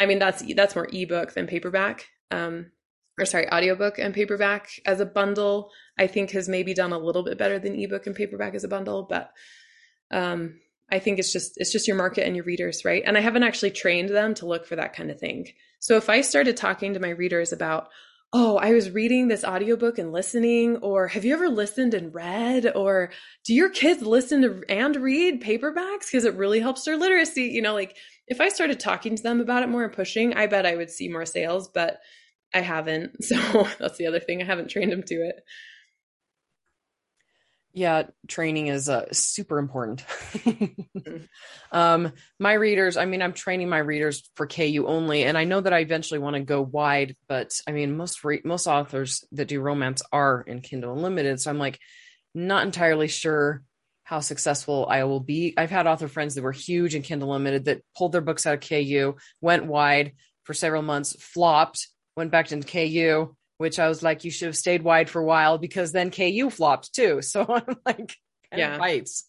I mean, that's that's more ebook than paperback. Um, or sorry, audiobook and paperback as a bundle, I think has maybe done a little bit better than ebook and paperback as a bundle, but um, I think it's just it's just your market and your readers, right? And I haven't actually trained them to look for that kind of thing. So if I started talking to my readers about, "Oh, I was reading this audiobook and listening," or "Have you ever listened and read?" or "Do your kids listen to and read paperbacks because it really helps their literacy?" You know, like if I started talking to them about it more and pushing, I bet I would see more sales, but I haven't. [laughs] So that's the other thing. I haven't trained them to it. Yeah, training is uh, super important. [laughs] um, my readers, I mean, I'm training my readers for KU only, and I know that I eventually want to go wide, but I mean, most re- most authors that do romance are in Kindle Unlimited, so I'm like not entirely sure how successful I will be. I've had author friends that were huge in Kindle Unlimited that pulled their books out of KU, went wide for several months, flopped, went back to KU, which I was like, you should have stayed wide for a while because then KU flopped too. [laughs] So I'm like, yeah, fights.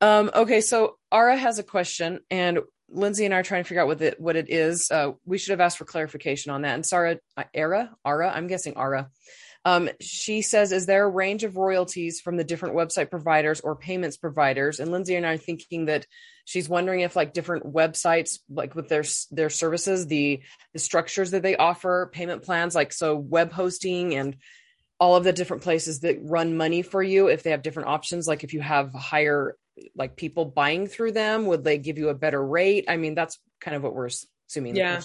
Um, okay, so Ara has a question, and Lindsay and I are trying to figure out what it what it is. Uh, we should have asked for clarification on that. And Sarah, uh, Ara, Ara, I'm guessing Ara. Um, she says, is there a range of royalties from the different website providers or payments providers? And Lindsay and I are thinking that she's wondering if like different websites, like with their their services, the the structures that they offer, payment plans, like so web hosting and all of the different places that run money for you, if they have different options, like if you have higher like people buying through them, would they give you a better rate? I mean, that's kind of what we're assuming yeah.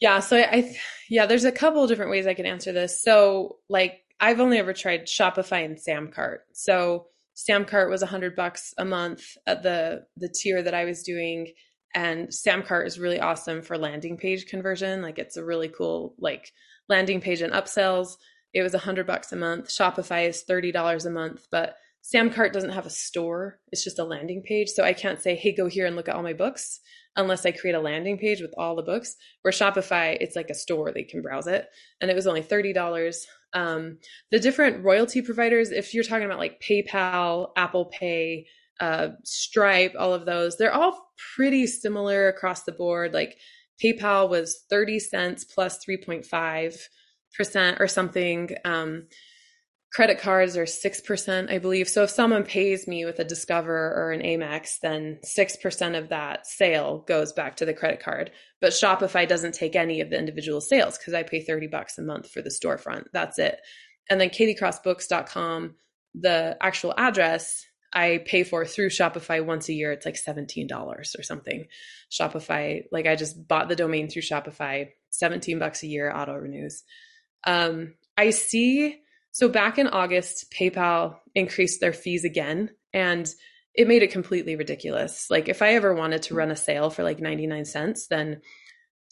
Yeah. So I, I, yeah, there's a couple different ways I can answer this. So like I've only ever tried Shopify and Samcart. So Samcart was a hundred bucks a month at the the tier that I was doing, and Samcart is really awesome for landing page conversion. Like it's a really cool like landing page and upsells. It was a hundred bucks a month. Shopify is thirty dollars a month, but Samcart doesn't have a store. It's just a landing page. So I can't say, hey, go here and look at all my books unless I create a landing page with all the books. Where Shopify, it's like a store, they can browse it. And it was only $30. Um, the different royalty providers, if you're talking about like PayPal, Apple Pay, uh, Stripe, all of those, they're all pretty similar across the board. Like PayPal was 30 cents plus 3.5% or something. Um, credit cards are 6%, I believe. So if someone pays me with a Discover or an Amex, then 6% of that sale goes back to the credit card. But Shopify doesn't take any of the individual sales because I pay 30 bucks a month for the storefront. That's it. And then katiecrossbooks.com, the actual address I pay for through Shopify once a year. It's like $17 or something. Shopify, like I just bought the domain through Shopify, 17 bucks a year, auto renews. Um, I see So back in August, PayPal increased their fees again and it made it completely ridiculous. Like if I ever wanted to run a sale for like 99 cents, then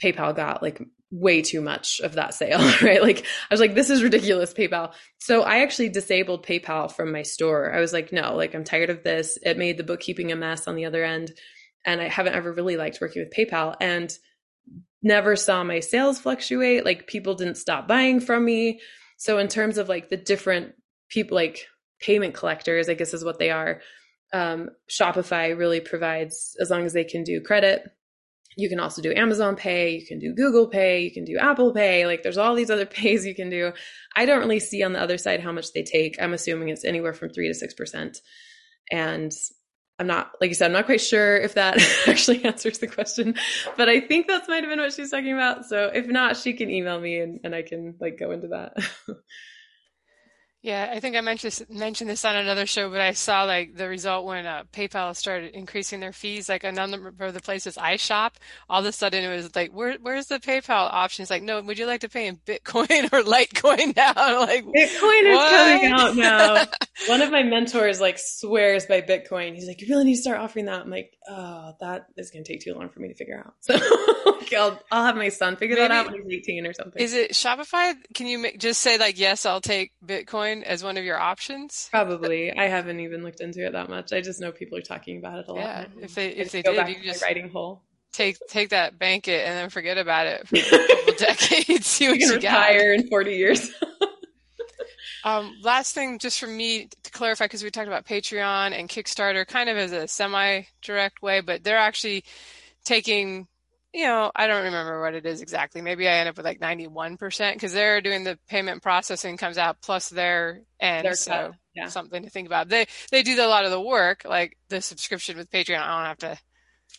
PayPal got like way too much of that sale, [laughs] right? Like I was like, this is ridiculous, PayPal. So I actually disabled PayPal from my store. I was like, no, like I'm tired of this. It made the bookkeeping a mess on the other end. And I haven't ever really liked working with PayPal and never saw my sales fluctuate. Like people didn't stop buying from me. So in terms of like the different people, like payment collectors, I guess is what they are. Um, Shopify really provides, as long as they can do credit, you can also do Amazon Pay, you can do Google Pay, you can do Apple Pay. Like there's all these other [laughs] pays you can do. I don't really see on the other side how much they take. I'm assuming it's anywhere from three to six percent. And I'm not, like you said, I'm not quite sure if that [laughs] actually answers the question, but I think that's might have been what she's talking about. So if not, she can email me and, and I can like go into that. [laughs] Yeah, I think I mentioned mentioned this on another show, but I saw like the result when uh, PayPal started increasing their fees. Like a number of the places I shop, all of a sudden it was like, "Where where's the PayPal option?" It's like, "No, would you like to pay in Bitcoin [laughs] or Litecoin now?" [laughs] like Bitcoin is coming out now. [laughs] One of my mentors like swears by Bitcoin. He's like, "You really need to start offering that." I'm like, "Oh, that is going to take too long for me to figure out." So I'll I'll have my son figure Maybe, that out when he's 18 or something. Is it Shopify? Can you make, just say like, "Yes, I'll take Bitcoin"? Bitcoin as one of your options? Probably. I haven't even looked into it that much. I just know people are talking about it a lot. Yeah, if they if they did, you just writing hole. Take take that, bank it, and then forget about it for [laughs] a couple decades. [laughs] See what you, you retire got. in forty years. [laughs] um, last thing, just for me to clarify, because we talked about Patreon and Kickstarter, kind of as a semi-direct way, but they're actually taking you know, I don't remember what it is exactly. Maybe I end up with like 91% because they're doing the payment processing comes out plus their end. Their so yeah. something to think about. They, they do a lot of the work, like the subscription with Patreon. I don't have to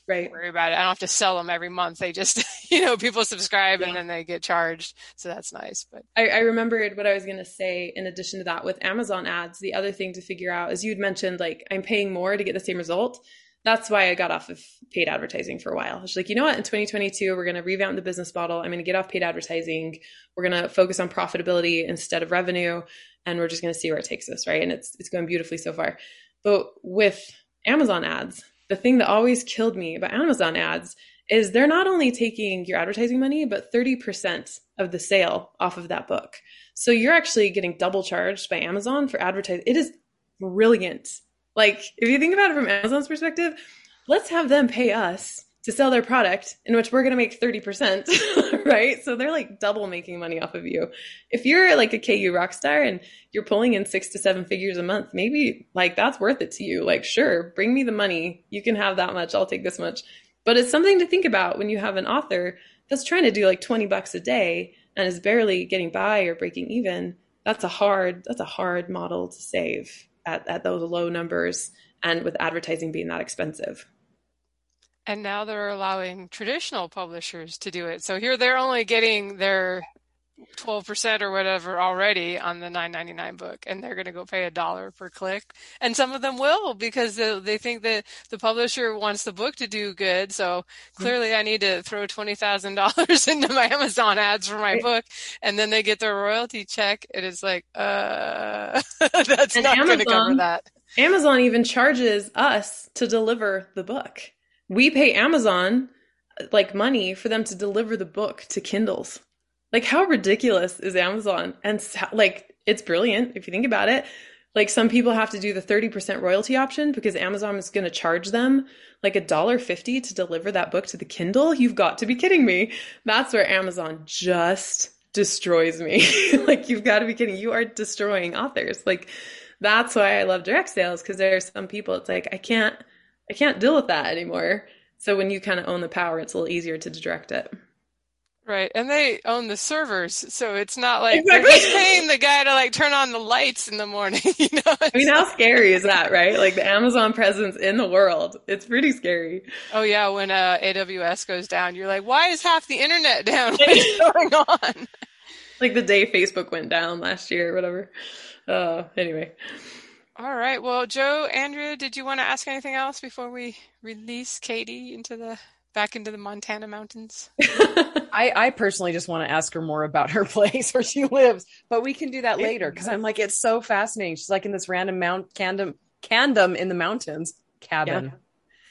right. worry about it. I don't have to sell them every month. They just, [laughs] you know, people subscribe yeah. and then they get charged. So that's nice. But I, I remembered what I was going to say in addition to that with Amazon ads. The other thing to figure out is you'd mentioned like I'm paying more to get the same result that's why I got off of paid advertising for a while. Was like, you know what? In 2022, we're going to revamp the business model. I'm going to get off paid advertising. We're going to focus on profitability instead of revenue, and we're just going to see where it takes us, right? And it's it's going beautifully so far. But with Amazon ads, the thing that always killed me about Amazon ads is they're not only taking your advertising money, but 30% of the sale off of that book. So you're actually getting double charged by Amazon for advertising. It is brilliant like, if you think about it from Amazon's perspective, let's have them pay us to sell their product in which we're going to make 30%, [laughs] right? So they're like double making money off of you. If you're like a KU rock star and you're pulling in six to seven figures a month, maybe like that's worth it to you. Like, sure, bring me the money. You can have that much. I'll take this much. But it's something to think about when you have an author that's trying to do like 20 bucks a day and is barely getting by or breaking even. That's a hard, that's a hard model to save at, at those low numbers and with advertising being that expensive. And now they're allowing traditional publishers to do it. So here they're only getting their 12% or whatever already on the 999 book and they're going to go pay a dollar per click. And some of them will because they, they think that the publisher wants the book to do good. So clearly i need to throw $20000 [laughs] into my amazon ads for my book and then they get their royalty check and it's like uh [laughs] that's and not going to cover that. Amazon even charges us to deliver the book. We pay amazon like money for them to deliver the book to kindles like, how ridiculous is Amazon? And like, it's brilliant if you think about it. Like, some people have to do the 30% royalty option because Amazon is going to charge them like a dollar fifty to deliver that book to the Kindle. You've got to be kidding me. That's where Amazon just destroys me. [laughs] like, you've got to be kidding. You are destroying authors. Like, that's why I love direct sales because there are some people, it's like, I can't, I can't deal with that anymore. So when you kind of own the power, it's a little easier to direct it. Right, and they own the servers, so it's not like exactly. they're just paying the guy to like turn on the lights in the morning. [laughs] You know, I mean, how scary is that, right? Like the Amazon presence in the world, it's pretty scary. Oh yeah, when uh, AWS goes down, you're like, why is half the internet down? [laughs] What's going on? Like the day Facebook went down last year, or whatever. Uh, anyway. All right. Well, Joe, Andrea, did you want to ask anything else before we release Katie into the back into the Montana mountains? [laughs] I, I personally just want to ask her more about her [laughs] place where she lives, but we can do that later because I'm like, it's so fascinating. She's like in this random mount candom candom in the mountains cabin. Yeah.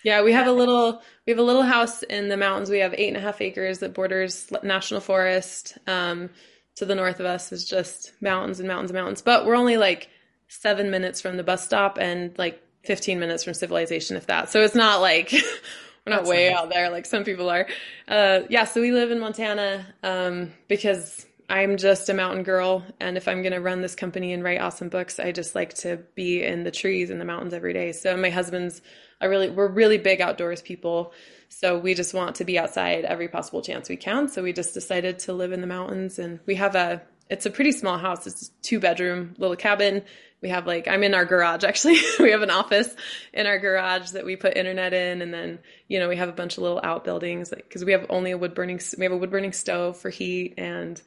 Yeah, we have a little we have a little house in the mountains. We have eight and a half acres that borders national forest. Um, to the north of us is just mountains and mountains and mountains. But we're only like seven minutes from the bus stop and like 15 minutes from civilization, if that. So it's not like [laughs] we're not That's way nice. out there like some people are. Uh, yeah, so we live in Montana um, because I'm just a mountain girl. And if I'm going to run this company and write awesome books, I just like to be in the trees and the mountains every day. So my husband's a really, we're really big outdoors people. So we just want to be outside every possible chance we can. So we just decided to live in the mountains and we have a, it's a pretty small house. It's two bedroom little cabin. We have like, I'm in our garage [laughs] actually. we have an office in our garage that we put internet in. And then, you know, we have a bunch of little outbuildings like, cause we have only a wood burning, we have a wood burning stove for heat and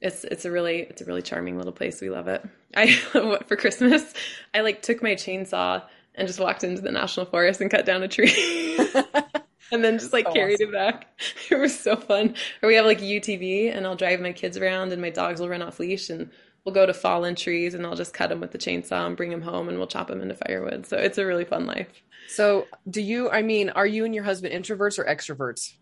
it's, it's a really, it's a really charming little place. We love it. I, [laughs] for Christmas, I like took my chainsaw and just walked into the national forest and cut down a tree. [laughs] and then just like oh, carried awesome. it back. [laughs] It was so fun. Or we have like UTV and I'll drive my kids around and my dogs will run off leash and we'll go to fallen trees and I'll just cut them with the chainsaw and bring them home and we'll chop them into firewood. So it's a really fun life. So, do you, I mean, are you and your husband introverts or extroverts?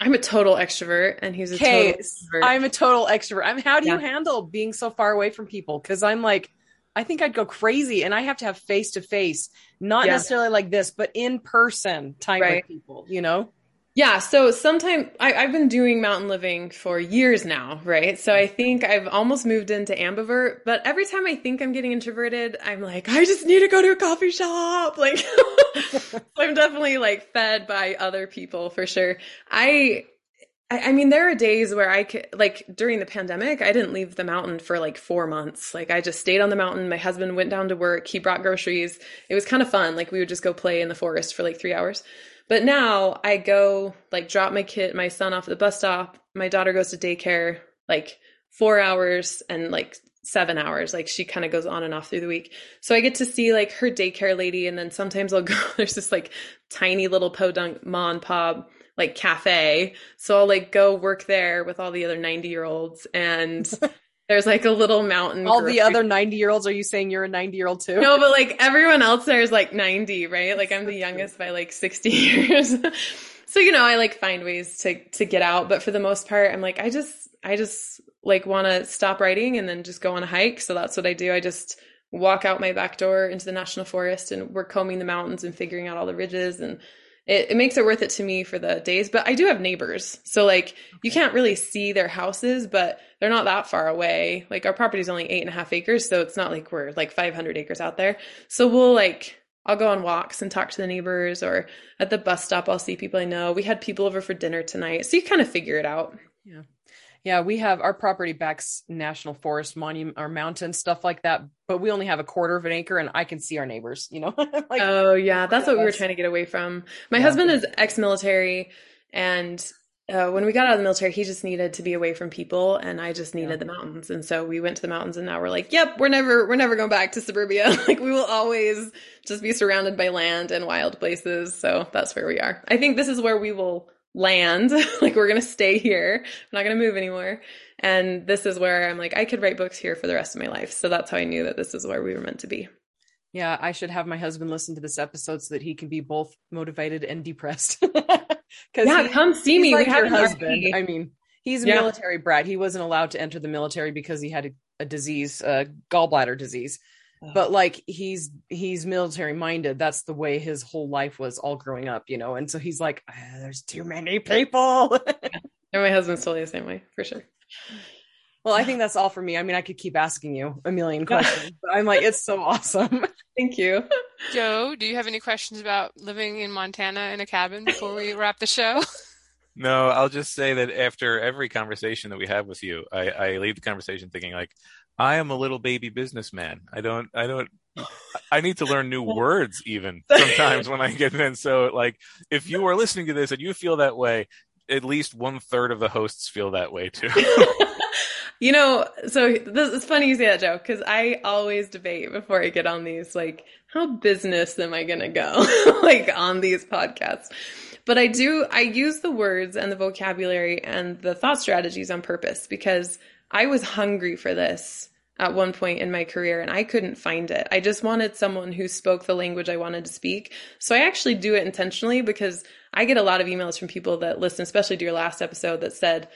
I'm a total extrovert and he's a total extrovert. I'm a total extrovert. I mean, how do yeah. you handle being so far away from people? Because I'm like, I think I'd go crazy and I have to have face to face, not yeah. necessarily like this, but in person time right. with people, you know? Yeah. So sometimes I've been doing mountain living for years now, right? So I mm-hmm. think I've almost moved into ambivert, but every time I think I'm getting introverted, I'm like, I just need to go to a coffee shop. [laughs] Like, [laughs] I'm definitely like fed by other people for sure. I, I, I mean, there are days where I could, like during the pandemic, I didn't leave the mountain for like four months. Like I just stayed on the mountain. My husband went down to work. He brought groceries. It was kind of fun. Like we would just go play in the forest for like three hours. But now I go like drop my kid, my son off at the bus stop. My daughter goes to daycare like four hours and like seven hours. Like she kind of goes on and off through the week. So I get to see like her daycare lady. And then sometimes I'll [laughs] go, there's this like tiny little podunk mom and pop like cafe. So I'll like go work there with all the other 90 year olds and [laughs] there's like a little mountain. All the other 90 year olds, are you saying you're a 90 year old too? No, but like everyone else there is like 90, right? Like I'm the youngest by like 60 [laughs] years. so, you know, I like find ways to, to get out. But for the most part, I'm like, I just, I just like want to stop writing and then just go on a hike. So that's what I do. I just walk out my back door into the national forest and we're combing the mountains and figuring out all the ridges and it, it makes it worth it to me for the days. But I do have neighbors. So like you can't really see their houses, but they're not that far away. Like our property is only eight and a half acres. So it's not like we're like 500 acres out there. So we'll like, I'll go on walks and talk to the neighbors or at the bus stop, I'll see people I know. We had people over for dinner tonight. So you kind of figure it out. Yeah. Yeah, we have our property backs national forest, monument, or mountain stuff like that. But we only have a quarter of an acre, and I can see our neighbors. You know. [laughs] like, oh yeah, that's what we were trying to get away from. My yeah. husband is ex-military, and uh, when we got out of the military, he just needed to be away from people, and I just needed yeah. the mountains. And so we went to the mountains, and now we're like, "Yep, we're never, we're never going back to suburbia. [laughs] like we will always just be surrounded by land and wild places." So that's where we are. I think this is where we will land. [laughs] like we're going to stay here. I'm not going to move anymore. And this is where I'm like, I could write books here for the rest of my life. So that's how I knew that this is where we were meant to be. Yeah, I should have my husband listen to this episode so that he can be both motivated and depressed. [laughs] Cuz yeah, he, come see me. Like your husband. I mean, he's a yeah. military brat. He wasn't allowed to enter the military because he had a, a disease, a gallbladder disease but like he's he's military minded. That's the way his whole life was all growing up you know? And so he's like ah, there's too many people. And my husband's totally the same way for sure. Well i think that's all for me. I mean i could keep asking you a million questions [laughs] but i'm like it's so awesome. [laughs] Thank you. Joe do you have any questions about living in montana in a cabin before we wrap the show? [laughs] No i'll just say that after every conversation that we have with you i, I leave the conversation thinking like I am a little baby businessman. I don't, I don't, I need to learn new [laughs] words even [laughs] sometimes when I get in. So like, if you are listening to this and you feel that way, at least one third of the hosts feel that way too. [laughs] you know, so this is funny you say that, Joe, because I always debate before I get on these, like, how business am I going to go, like, on these podcasts? but I do, I use the words and the vocabulary and the thought strategies on purpose because I was hungry for this at one point in my career and I couldn't find it. I just wanted someone who spoke the language I wanted to speak. So I actually do it intentionally because I get a lot of emails from people that listen, especially to your last episode that said,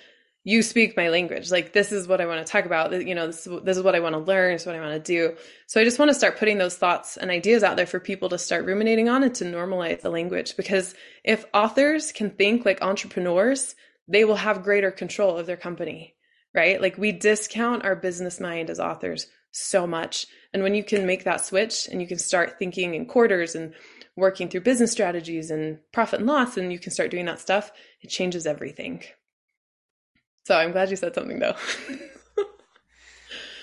you speak my language. Like this is what I want to talk about. You know, this, this is what I want to learn. This is what I want to do. So I just want to start putting those thoughts and ideas out there for people to start ruminating on and to normalize the language. Because if authors can think like entrepreneurs, they will have greater control of their company, right? Like we discount our business mind as authors so much. And when you can make that switch and you can start thinking in quarters and working through business strategies and profit and loss, and you can start doing that stuff, it changes everything. So I'm glad you said something though. [laughs]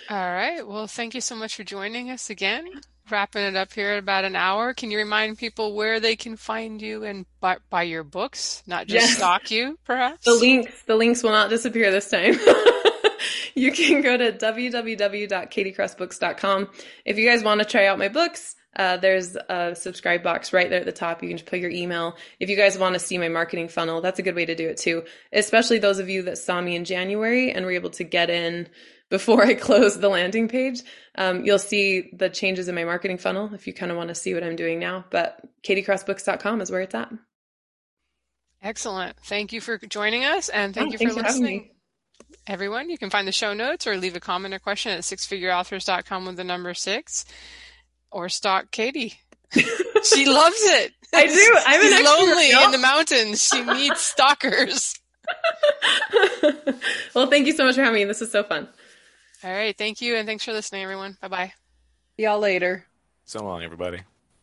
All right. Well, thank you so much for joining us again. Wrapping it up here at about an hour. Can you remind people where they can find you and buy, buy your books, not just yes. stalk you, perhaps? The links, the links will not disappear this time. [laughs] [laughs] you can go to www.katiecrossbooks.com. If you guys want to try out my books, uh, there's a subscribe box right there at the top. You can just put your email. If you guys want to see my marketing funnel, that's a good way to do it too. Especially those of you that saw me in January and were able to get in before I [laughs] close the landing page. Um, you'll see the changes in my marketing funnel if you kind of want to see what I'm doing now. But katiecrossbooks.com is where it's at. Excellent. Thank you for joining us and thank oh, you for listening. Everyone, you can find the show notes or leave a comment or question at sixfigureauthors.com with the number six or stalk Katie. [laughs] she loves it. I do. I'm She's lonely in the mountains. She needs [laughs] stalkers. [laughs] well, thank you so much for having me. This is so fun. All right. Thank you. And thanks for listening, everyone. Bye bye. See y'all later. So long, everybody.